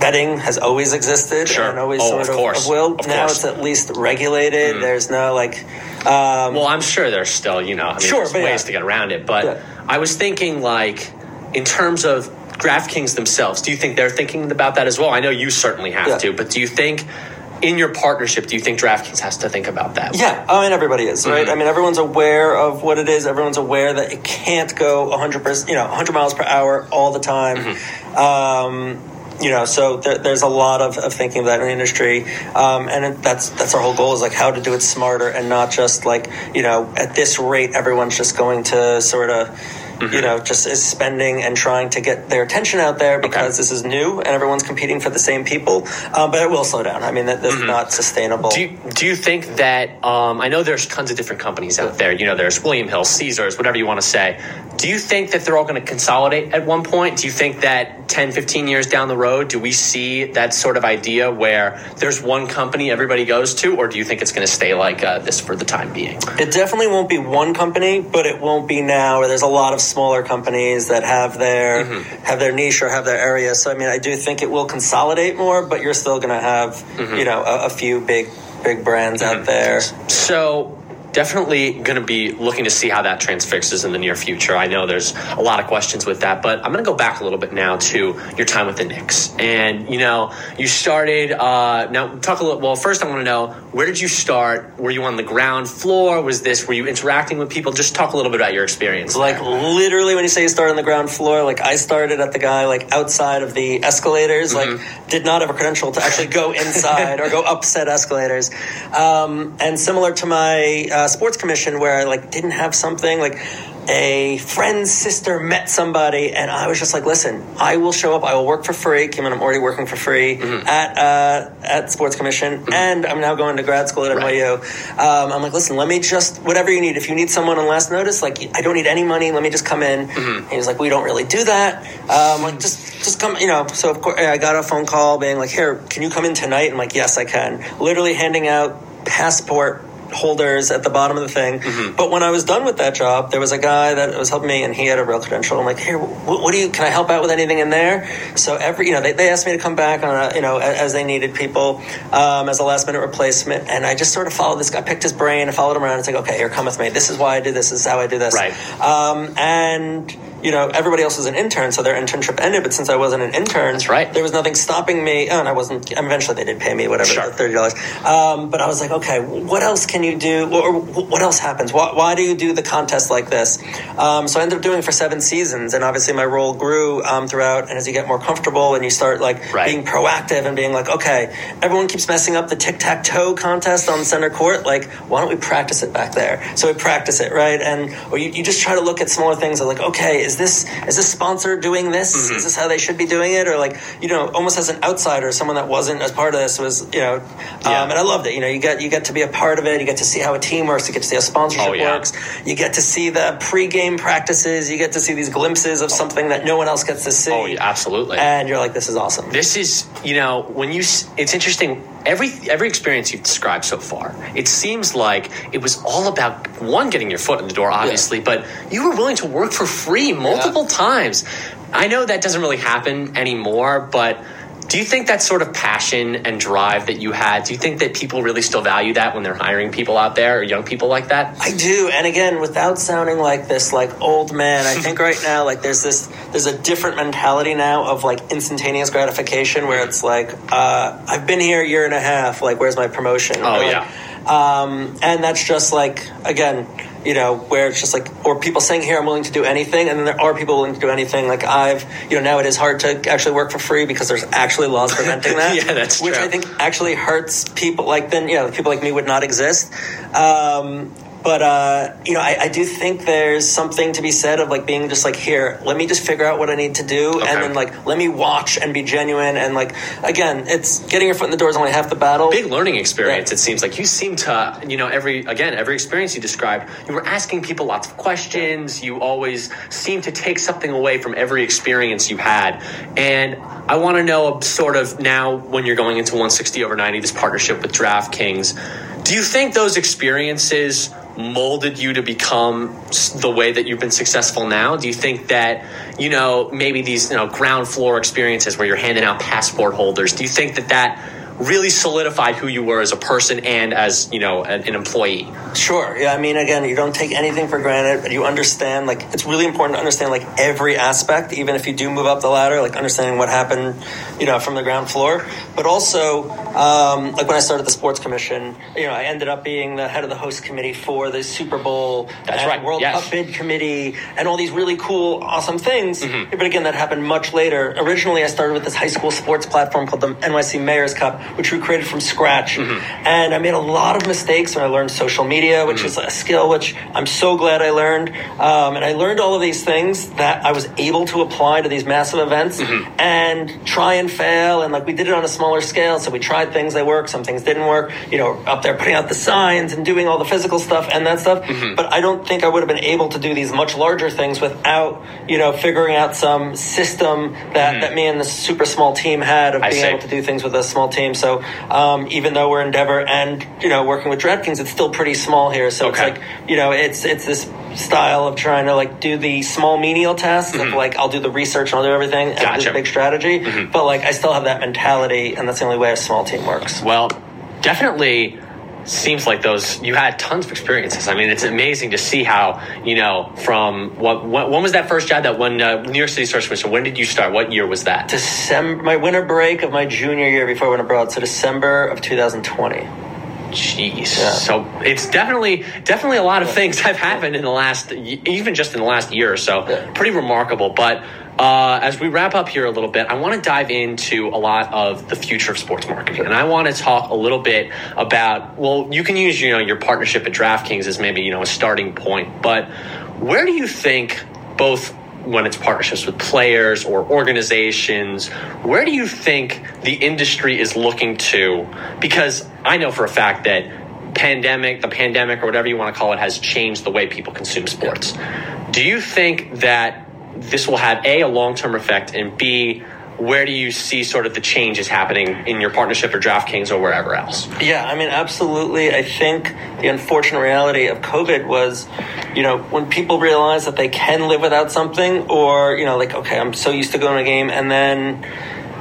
Betting has always existed Sure. and always Oh, sort of of, course. will. Of now course. It's at least regulated. There's no like. Um, Well, I'm sure there's still, you know, I mean, Sure, ways yeah. to get around it. But Yeah. I was thinking, like, in terms of DraftKings themselves, do you think they're thinking about that as well? I know you certainly have Yeah. to, but do you think in your partnership, do you think DraftKings has to think about that? Yeah, I mean everybody is right. Mhm. I mean everyone's aware of what it is. Everyone's aware that it can't go 100 percent, you know, 100 miles per hour all the time. Mm-hmm. Um, you know, so there, there's a lot of, of thinking of that in the industry, um, and it, that's that's our whole goal is like how to do it smarter and not just like you know at this rate everyone's just going to sort of. You know, just is spending and trying to get their attention out there because this is new and everyone's competing for the same people. Um, but it will slow down. I mean, that, that's not sustainable. Do you, do you think that um, I know there's tons of different companies out there. You know, there's William Hill, Caesars, whatever you want to say. Do you think that they're all going to consolidate at one point? Do you think that 10, 15 years down the road, do we see that sort of idea where there's one company everybody goes to, or do you think it's going to stay like uh, this for the time being? It definitely won't be one company, but it won't be now. There's a lot of smaller companies that have their mm-hmm. have their niche or have their area. So I mean, I do think it will consolidate more, but you're still going to have mm-hmm. you know a, a few big big brands out mm-hmm. there. So definitely going to be looking to see how that transfixes in the near future. I know there's a lot of questions with that, but I'm going to go back a little bit now to your time with the Knicks. And you know, you started. Uh, now talk a little. Well, first I want to know where did you start? Were you on the ground floor? Was this? Were you interacting with people? Just talk a little bit about your experience. Like literally, when you say you start on the ground floor, like I started at the guy like outside of the escalators. Like did not have a credential to actually go inside or go up said escalators. Um, and similar to my uh, sports commission, where I like didn't have something like a friend's sister met somebody, and I was just like, listen, I will show up. I will work for free. Kim and I'm already working for free at uh, at sports commission, and I'm now going to grad school at Right. NYU. Um, I'm like, listen, let me just whatever you need. If you need someone on last notice, like I don't need any money. Let me just come in. He was like, we don't really do that. Um, like just just come, you know. So of course, I got a phone call being like, here, can you come in tonight? I'm like, yes, I can. Literally handing out passport holders at the bottom of the thing. But when I was done with that job, there was a guy that was helping me, and he had a real credential. I'm like, here, what, what do you? Can I help out with anything in there? So every, you know, they, they asked me to come back on, a, you know, a- as they needed people um, as a last minute replacement, and I just sort of followed this guy, picked his brain, and followed him around. It's like, okay, here, come with me. This is why I do this. This is how I do this. Right. Um, and you know, everybody else was an intern, so their internship ended. But since I wasn't an intern, That's right. there was nothing stopping me. Oh, and I wasn't. Mean, eventually, they did pay me whatever, Sure. thirty dollars. Um, but I was like, okay, what else can you do, or, what else happens? Why, why do you do the contest like this? Um, so I ended up doing it for seven seasons, and obviously my role grew um, throughout. And as you get more comfortable, and you start like Right. being proactive and being like, okay, everyone keeps messing up the tic tac toe contest on center court. Like, why don't we practice it back there? So we practice it, right? And or you, you just try to look at smaller things. Like, okay, is this is this sponsor doing this? Is this how they should be doing it? Or like, you know, almost as an outsider, someone that wasn't as part of this was, you know, Yeah. um, and I loved it. You know, you get you get to be a part of it. You get to see how a team works. You get to see how sponsorship Oh, yeah. works. You get to see the pre-game practices. You get to see these glimpses of something that no one else gets to see. Oh, yeah, absolutely. And you're like, this is awesome. this is you know when you it's interesting every every experience you've described so far it seems like it was all about one getting your foot in the door obviously but you were willing to work for free multiple times i know that doesn't really happen anymore but do you think that sort of passion and drive that you had do you think that people really still value that when they're hiring people out there or young people like that I do, and again, without sounding like this like old man, I think right now like there's this there's a different mentality now of like instantaneous gratification where it's like uh, I've been here a year and a half, like where's my promotion? Oh, like, yeah. Um, and that's just like, again, you know, where it's just like, or people saying here, I'm willing to do anything. And then there are people willing to do anything. Like I've, you know, now it is hard to actually work for free because there's actually laws preventing that. yeah, that's Which true. I think actually hurts people like then, you know, people like me would not exist. Um, but uh, you know, I, I do think there's something to be said of like being just like here. Let me just figure out what I need to do, Okay. and then like let me watch and be genuine. And like again, it's getting your foot in the door is only half the battle. big learning experience Yeah. it seems like you seem to you know every again every experience you described you were asking people lots of questions you always seem to take something away from every experience you had and i want to know sort of now when you're going into 160 over 90 this partnership with draftkings do you think those experiences molded you to become the way that you've been successful now? Do you think that you know maybe these you know ground floor experiences where you're handing out passport holders do you think that that really solidified who you were as a person and as you know an, an employee. Sure. Yeah. I mean, again, you don't take anything for granted, but you understand. Like, it's really important to understand like every aspect, even if you do move up the ladder. Like understanding what happened, you know, from the ground floor. But also, um, like when I started the sports commission, you know, I ended up being the head of the host committee for the Super Bowl, That's and right, World yes. Cup bid committee, and all these really cool, awesome things. Mm-hmm. But again, that happened much later. Originally, I started with this high school sports platform called the NYC Mayor's Cup, which we created from scratch. Mm-hmm. And I made a lot of mistakes when I learned social media, which is a skill which I'm so glad I learned. Um, and I learned all of these things that I was able to apply to these massive events Mm-hmm. and try and fail. And like we did it on a smaller scale, so we tried things that worked, some things didn't work. You know, up there putting out the signs and doing all the physical stuff and that stuff. Mm-hmm. But I don't think I would have been able to do these much larger things without you know figuring out some system that that me and the super small team had of Mm-hmm. I being see. able to do things with a small team. So um, even though we're Endeavor and you know working with DraftKings, it's still pretty small here. So Okay. it's like you know it's it's this style of trying to like do the small menial tasks of like I'll do the research and I'll do everything and do Mm-hmm. Gotcha. Mm-hmm. big strategy. But like I still have that mentality, and that's the only way a small team works. Well, definitely seems like those you had tons of experiences. I mean, it's amazing to see how you know from what when, when was that first job that when uh, New York City Sports Commission? When did you start? What year was that? December, my winter break of my junior year before I went abroad, so December of 2020. Jeez. Yeah. So it's definitely definitely a lot of things have happened in the last even just in the last year or so. Yeah. Pretty remarkable. But uh, as we wrap up here a little bit, I want to dive into a lot of the future of sports marketing, and I want to talk a little bit about. Well, you can use you know your partnership at DraftKings as maybe you know a starting point, but where do you think both when it's partnerships with players or organizations, where do you think the industry is looking to? Because I know for a fact that pandemic, the pandemic or whatever you want to call it, has changed the way people consume sports. Do you think that this will have a a long term effect, and b where do you see sort of the changes happening in your partnership or DraftKings or wherever else? Yeah, I mean, absolutely. I think the unfortunate reality of COVID was, you know, when people realize that they can live without something, or, you know, like, okay, I'm so used to going to a game, and then,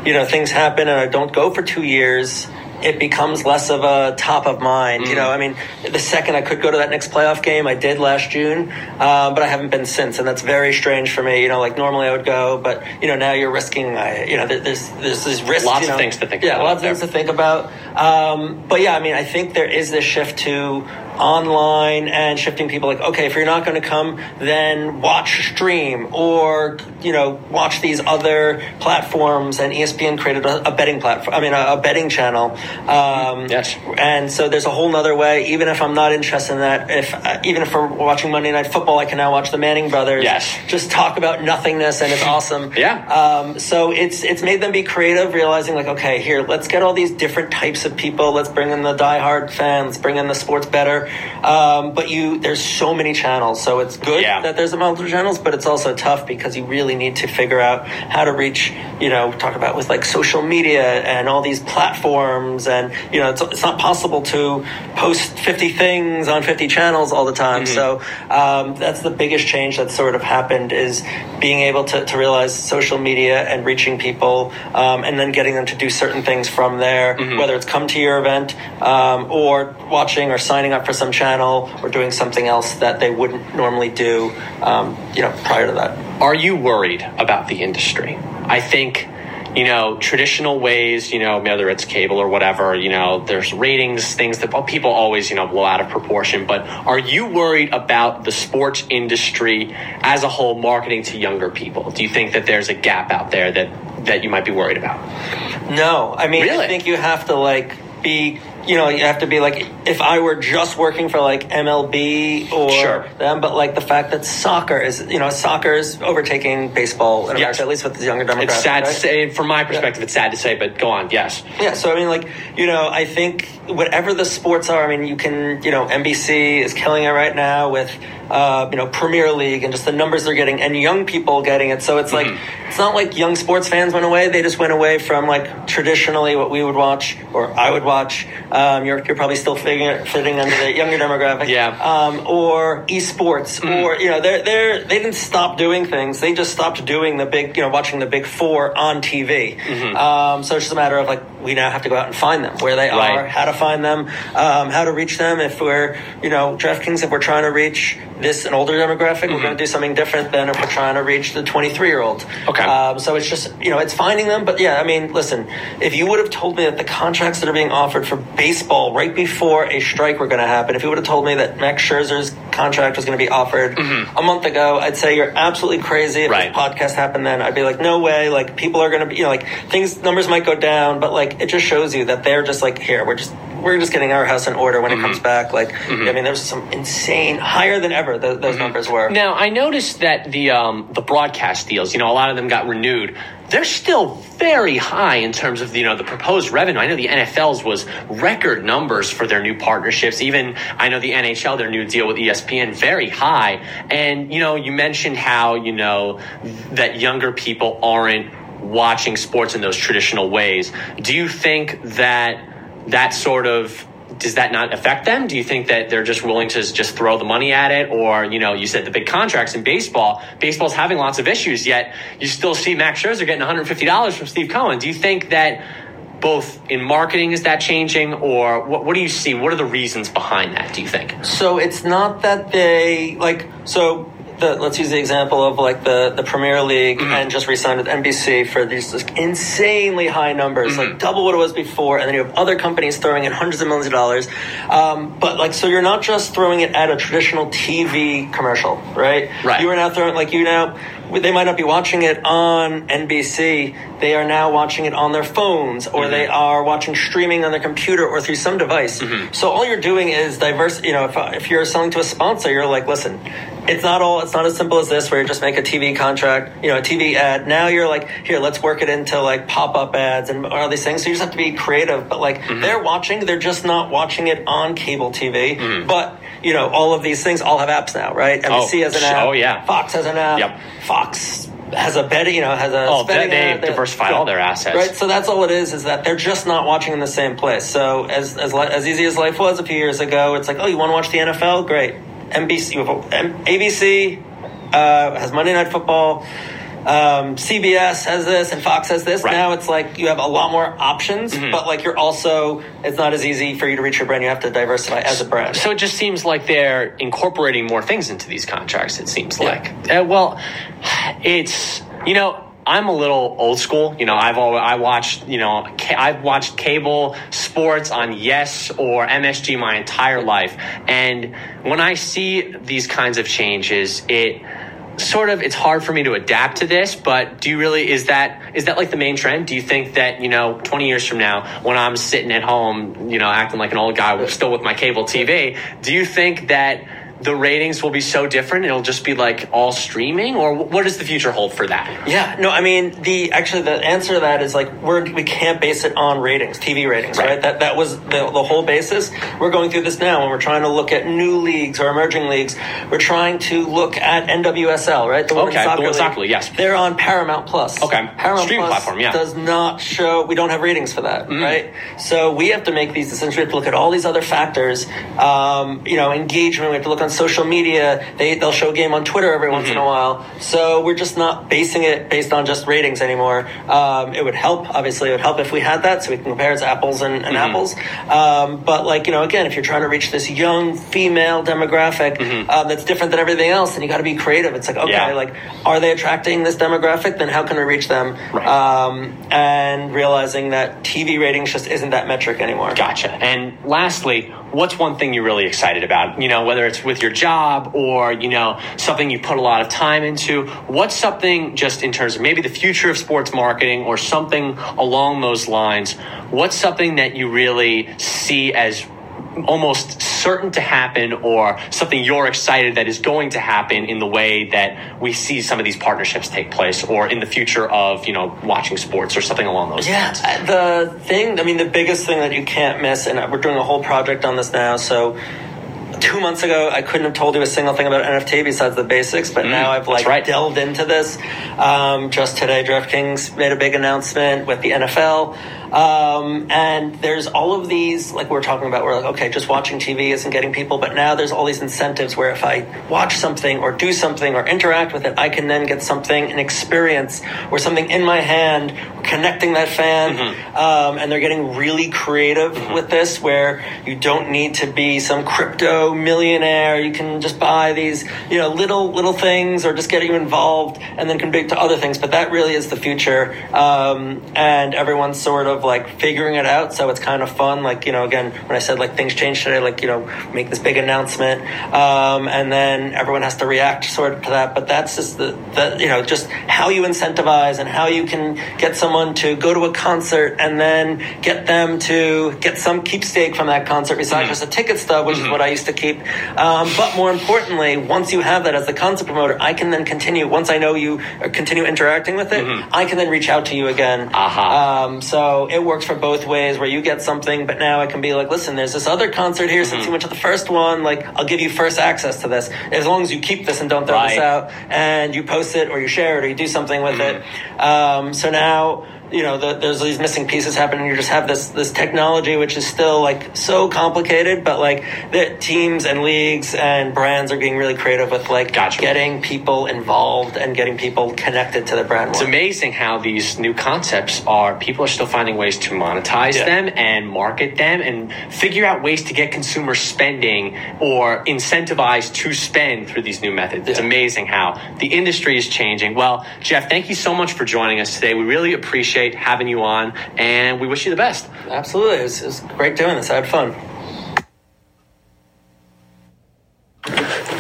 you know, things happen and I don't go for two years. It becomes less of a top of mind. You know, I mean, the second I could go to that next playoff game, I did last June, uh, but I haven't been since, and that's very strange for me. You know, like normally I would go, but you know now you're risking. I, you know, there- there's there's this risk. Lots you of things to think about. yeah, about lots of things to think about. Um, but yeah, I mean, I think there is this shift to online and shifting people like, okay, if you're not going to come, then watch stream or, you know, watch these other platforms. And ESPN created a, a betting platform, I mean, a, a betting channel. Um, Yes. And so there's a whole nother way, even if I'm not interested in that, if, uh, even if we're watching Monday Night Football, I can now watch the Manning brothers. Yes. Just talk about nothingness and it's awesome. Yeah. Um, so it's it's made them be creative, realizing like, okay, here, let's get all these different types of people. Let's bring in the diehard fans. Bring in the sports bettor. Um, but you, there's so many channels, so it's good Yeah. that there's a multiple channels, but it's also tough because you really need to figure out how to reach. You know, talk about with like social media and all these platforms, and you know, it's, it's not possible to post 50 things on 50 channels all the time. So um, that's the biggest change that's sort of happened is being able to, to realize social media and reaching people um, and then getting them to do certain things from there, whether it's come to your event um, or watching or signing up for some channel or doing something else that they wouldn't normally do, um, you know, prior to that. Are you worried about the industry? I think, you know, traditional ways, you know, whether it's cable or whatever, you know, there's ratings, things that people always, you know, blow out of proportion. But are you worried about the sports industry as a whole marketing to younger people? Do you think that there's a gap out there that, that you might be worried about? No. I mean, Really? I think you have to like be you know, you have to be like, if I were just working for like MLB or Sure. them, but like the fact that soccer is, you know, soccer is overtaking baseball in Yes. America, at least with the younger demographic. It's sad to say, from my perspective, it's sad to say, but go on. Yes. Yeah, so I mean, like, you know, I think whatever the sports are, I mean, you can, you know, NBC is killing it right now with, uh, you know, Premier League and just the numbers they're getting and young people getting it. So it's like, it's not like young sports fans went away. They just went away from like traditionally what we would watch or I would watch. Um, you're, you're probably still fitting, fitting under the younger demographic. Yeah. Um, or esports or, you know, they're, they're, they didn't stop doing things. They just stopped doing the big, you know, watching the big four on TV. Um, so it's just a matter of like, we now have to go out and find them where they Right. are, how to find them, um, how to reach them. If we're, you know, DraftKings, if we're trying to reach this an older demographic, we're going to do something different than if we're trying to reach the 23 year old. Okay. Um, so it's just, you know, it's finding them. But yeah, I mean, listen, if you would have told me that the contracts that are being offered for baseball right before a strike were going to happen, if you would have told me that Max Scherzer's contract was going to be offered mm-hmm. a month ago, I'd say you're absolutely crazy. If Right. this podcast happened then, I'd be like, no way. Like people are going to be, you know, like things, numbers might go down, but like it just shows you that they're just like, here, we're just, we're just getting our house in order when it comes mm-hmm. back. Like, mm-hmm. I mean, there's some insane, higher than ever th- those numbers were. Now I noticed that the um, the broadcast deals, you know, a lot of them got renewed. They're still very high in terms of you know the proposed revenue. I know the NFL's was record numbers for their new partnerships. Even I know the NHL, their new deal with ESPN, very high. And you know, you mentioned how you know that younger people aren't watching sports in those traditional ways. Do you think that that sort of does that not affect them? Do you think that they're just willing to just throw the money at it? Or, you know, you said the big contracts in baseball. Baseball's having lots of issues, yet you still see Max Scherzer getting $150 from Steve Cohen. Do you think that both in marketing is that changing? Or what, what do you see? What are the reasons behind that, do you think? So it's not that they like so. The, let's use the example of like the, the Premier League mm-hmm. and just re-signed with NBC for these insanely high numbers, like mm-hmm. double what it was before, and then you have other companies throwing in hundreds of millions of dollars. Um, but like, so you're not just throwing it at a traditional TV commercial, right? Right. You are now throwing like you now. They might not be watching it on NBC. They are now watching it on their phones, or mm-hmm. they are watching streaming on their computer or through some device. So all you're doing is diverse. You know, if, if you're selling to a sponsor, you're like, listen, it's not all. It's not as simple as this, where you just make a TV contract, you know, a TV ad. Now you're like, here, let's work it into like pop up ads and all these things. So you just have to be creative. But like, mm-hmm. they're watching. They're just not watching it on cable TV. Mm. But you know, all of these things all have apps now, right? NBC oh, has an app. oh, yeah. Fox has an app. Yep. Fox has a betting, you know, has a Oh, betting they- app. they've diversified all their assets. Right. So that's all it is. Is that they're just not watching in the same place. So as as as easy as life was a few years ago, it's like, oh, you want to watch the NFL? Great. NBC, you have a- M- ABC uh, has Monday Night Football. Um, CBS has this and Fox has this. Right. Mm-hmm. Now it's like you have a lot more options, but like you're also it's not as easy for you to reach your brand. You have to diversify as a brand. So it just seems like they're incorporating more things into these contracts. It seems Yeah. like. Uh, well, it's you know. I'm a little old school, you know. I've always, I watched, you know, I've watched cable sports on Yes or MSG my entire life, and when I see these kinds of changes, it sort of it's hard for me to adapt to this. But do you really is that is that like the main trend? Do you think that you know 20 years from now, when I'm sitting at home, you know, acting like an old guy, still with my cable TV, do you think that the ratings will be so different? It'll just be like all streaming, or what does the future hold for that? Yeah, no, I mean the actually the answer to that is like we're we can't base it on ratings, TV ratings, Right. right? That that was the, the whole basis. We're going through this now when we're trying to look at new leagues or emerging leagues. We're trying to look at NWSL, right? The Okay, the Soccer Women's League. Soccer League, yes. They're on Paramount Plus. Okay, Paramount streaming Plus platform, yeah. Does not show. We don't have ratings for that, right? So we have to make these decisions. We have to look at all these other factors. Um, you know, engagement. We have to look on social media. They they'll show a game on Twitter every once in a Mm-hmm. while. So we're just not basing it based on just ratings anymore. Um, it would help, obviously, it would help if we had that, so we can compare it to apples and, and Mm-hmm. apples. Um, but like you know, again, if you're trying to reach this young female demographic um, that's different than everything else, then you got to be creative. It's like okay, Mm-hmm. Yeah. like are they attracting this demographic? Then how can we reach them? Right. Um, and realizing that TV ratings just isn't that metric anymore. Gotcha. And lastly, what's one thing you're really excited about? You know, whether it's with your job or, you know, something you put a lot of time into. What's something just in terms of maybe the future of sports marketing or something along those lines? What's something that you really see as almost certain to happen or something you're excited that is going to happen in the way that we see some of these partnerships take place or in the future of, you know, watching sports or something along those Yeah, lines? uh, the thing, I mean, the biggest thing that you can't miss, and we're doing a whole project on this now, so two months ago I couldn't have told you a single thing about NFT besides the basics, but now I've like Mm, right. delved into this. Um, just today, DraftKings made a big announcement with the NFL. Um, and there's all of these, like we're talking about, we're like, okay, just watching TV isn't getting people, but now there's all these incentives where if I watch something or do something or interact with it, I can then get something, an experience or something in my hand, connecting that fan. Um, and they're getting really creative with this where you don't need to be some crypto millionaire. You can just buy these, you know, little, little things or just get you involved and then contribute to other things. But that really is the future. Um, and everyone's sort of like figuring it out. So it's kind of fun. Like, you know, again, when I said like things change today, like, you know, make this big announcement. Um, and then everyone has to react sort of to that. But that's just the, the, you know, just how you incentivize and how you can get someone to go to a concert and then get them to get some keepsake from that concert besides just a ticket stub, which is what I used to keep. Um, but more importantly, once you have that as the concert promoter, I can then continue, once I know you uh, continue interacting with it, I can then reach out to you again. Aha. Um, so it works for both ways where you get something, but now I can be like, listen, there's this other concert here. Since you went to the first one, like, I'll give you first access to this as long as you keep this and don't throw this out and you post it or you share it or you do something with it. Um, so now, you know, the, there's these missing pieces happening. You just have this this technology, which is still like so complicated, but like the teams and leagues and brands are being really creative with like Gotcha. getting people involved and getting people connected to the brand. It's more. amazing how these new concepts are, people are still finding ways to monetize Yeah. them and market them and figure out ways to get consumers spending or incentivized to spend through these new methods. It's amazing how the industry is changing. Well, Jeff, thank you so much for joining us today. We really appreciate having you on and we wish you the best. Absolutely, it was, it was great doing this. I had fun.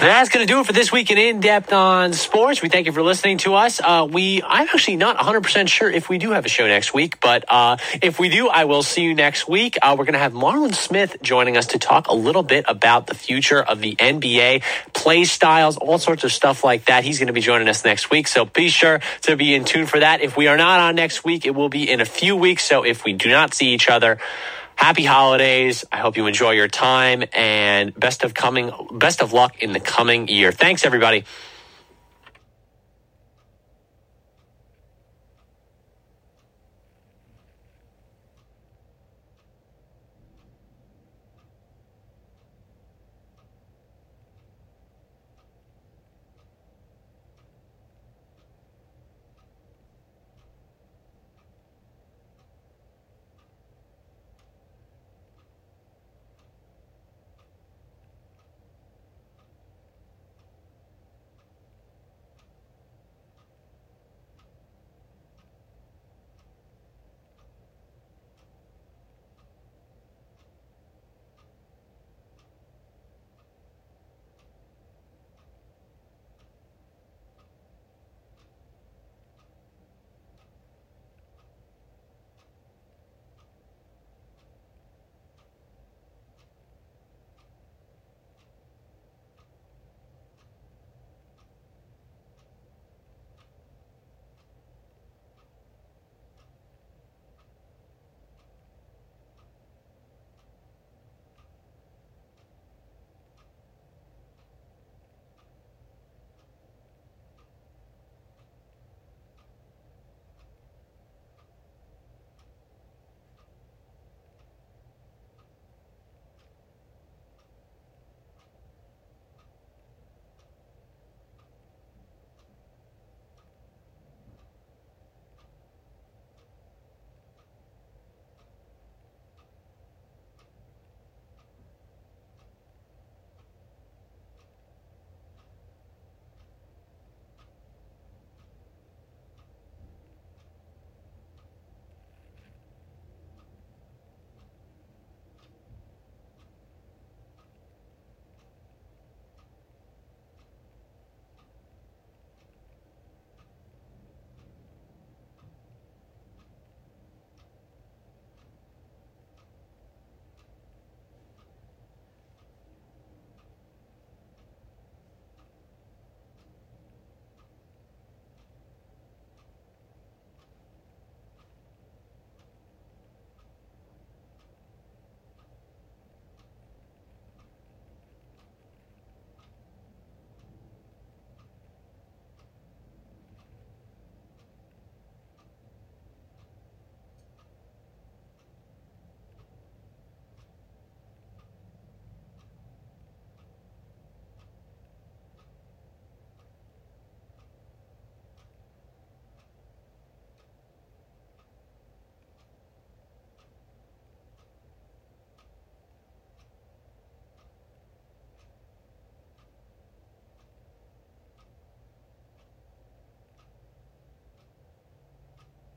That's going to do it for this week in In Depth on Sports. We thank you for listening to us. Uh, we, I'm actually not 100% sure if we do have a show next week, but uh, if we do, I will see you next week. Uh, we're going to have Marlon Smith joining us to talk a little bit about the future of the NBA, play styles, all sorts of stuff like that. He's going to be joining us next week, so be sure to be in tune for that. If we are not on next week, it will be in a few weeks. So if we do not see each other, happy holidays. I hope you enjoy your time and best of coming best of luck in the coming year. Thanks everybody.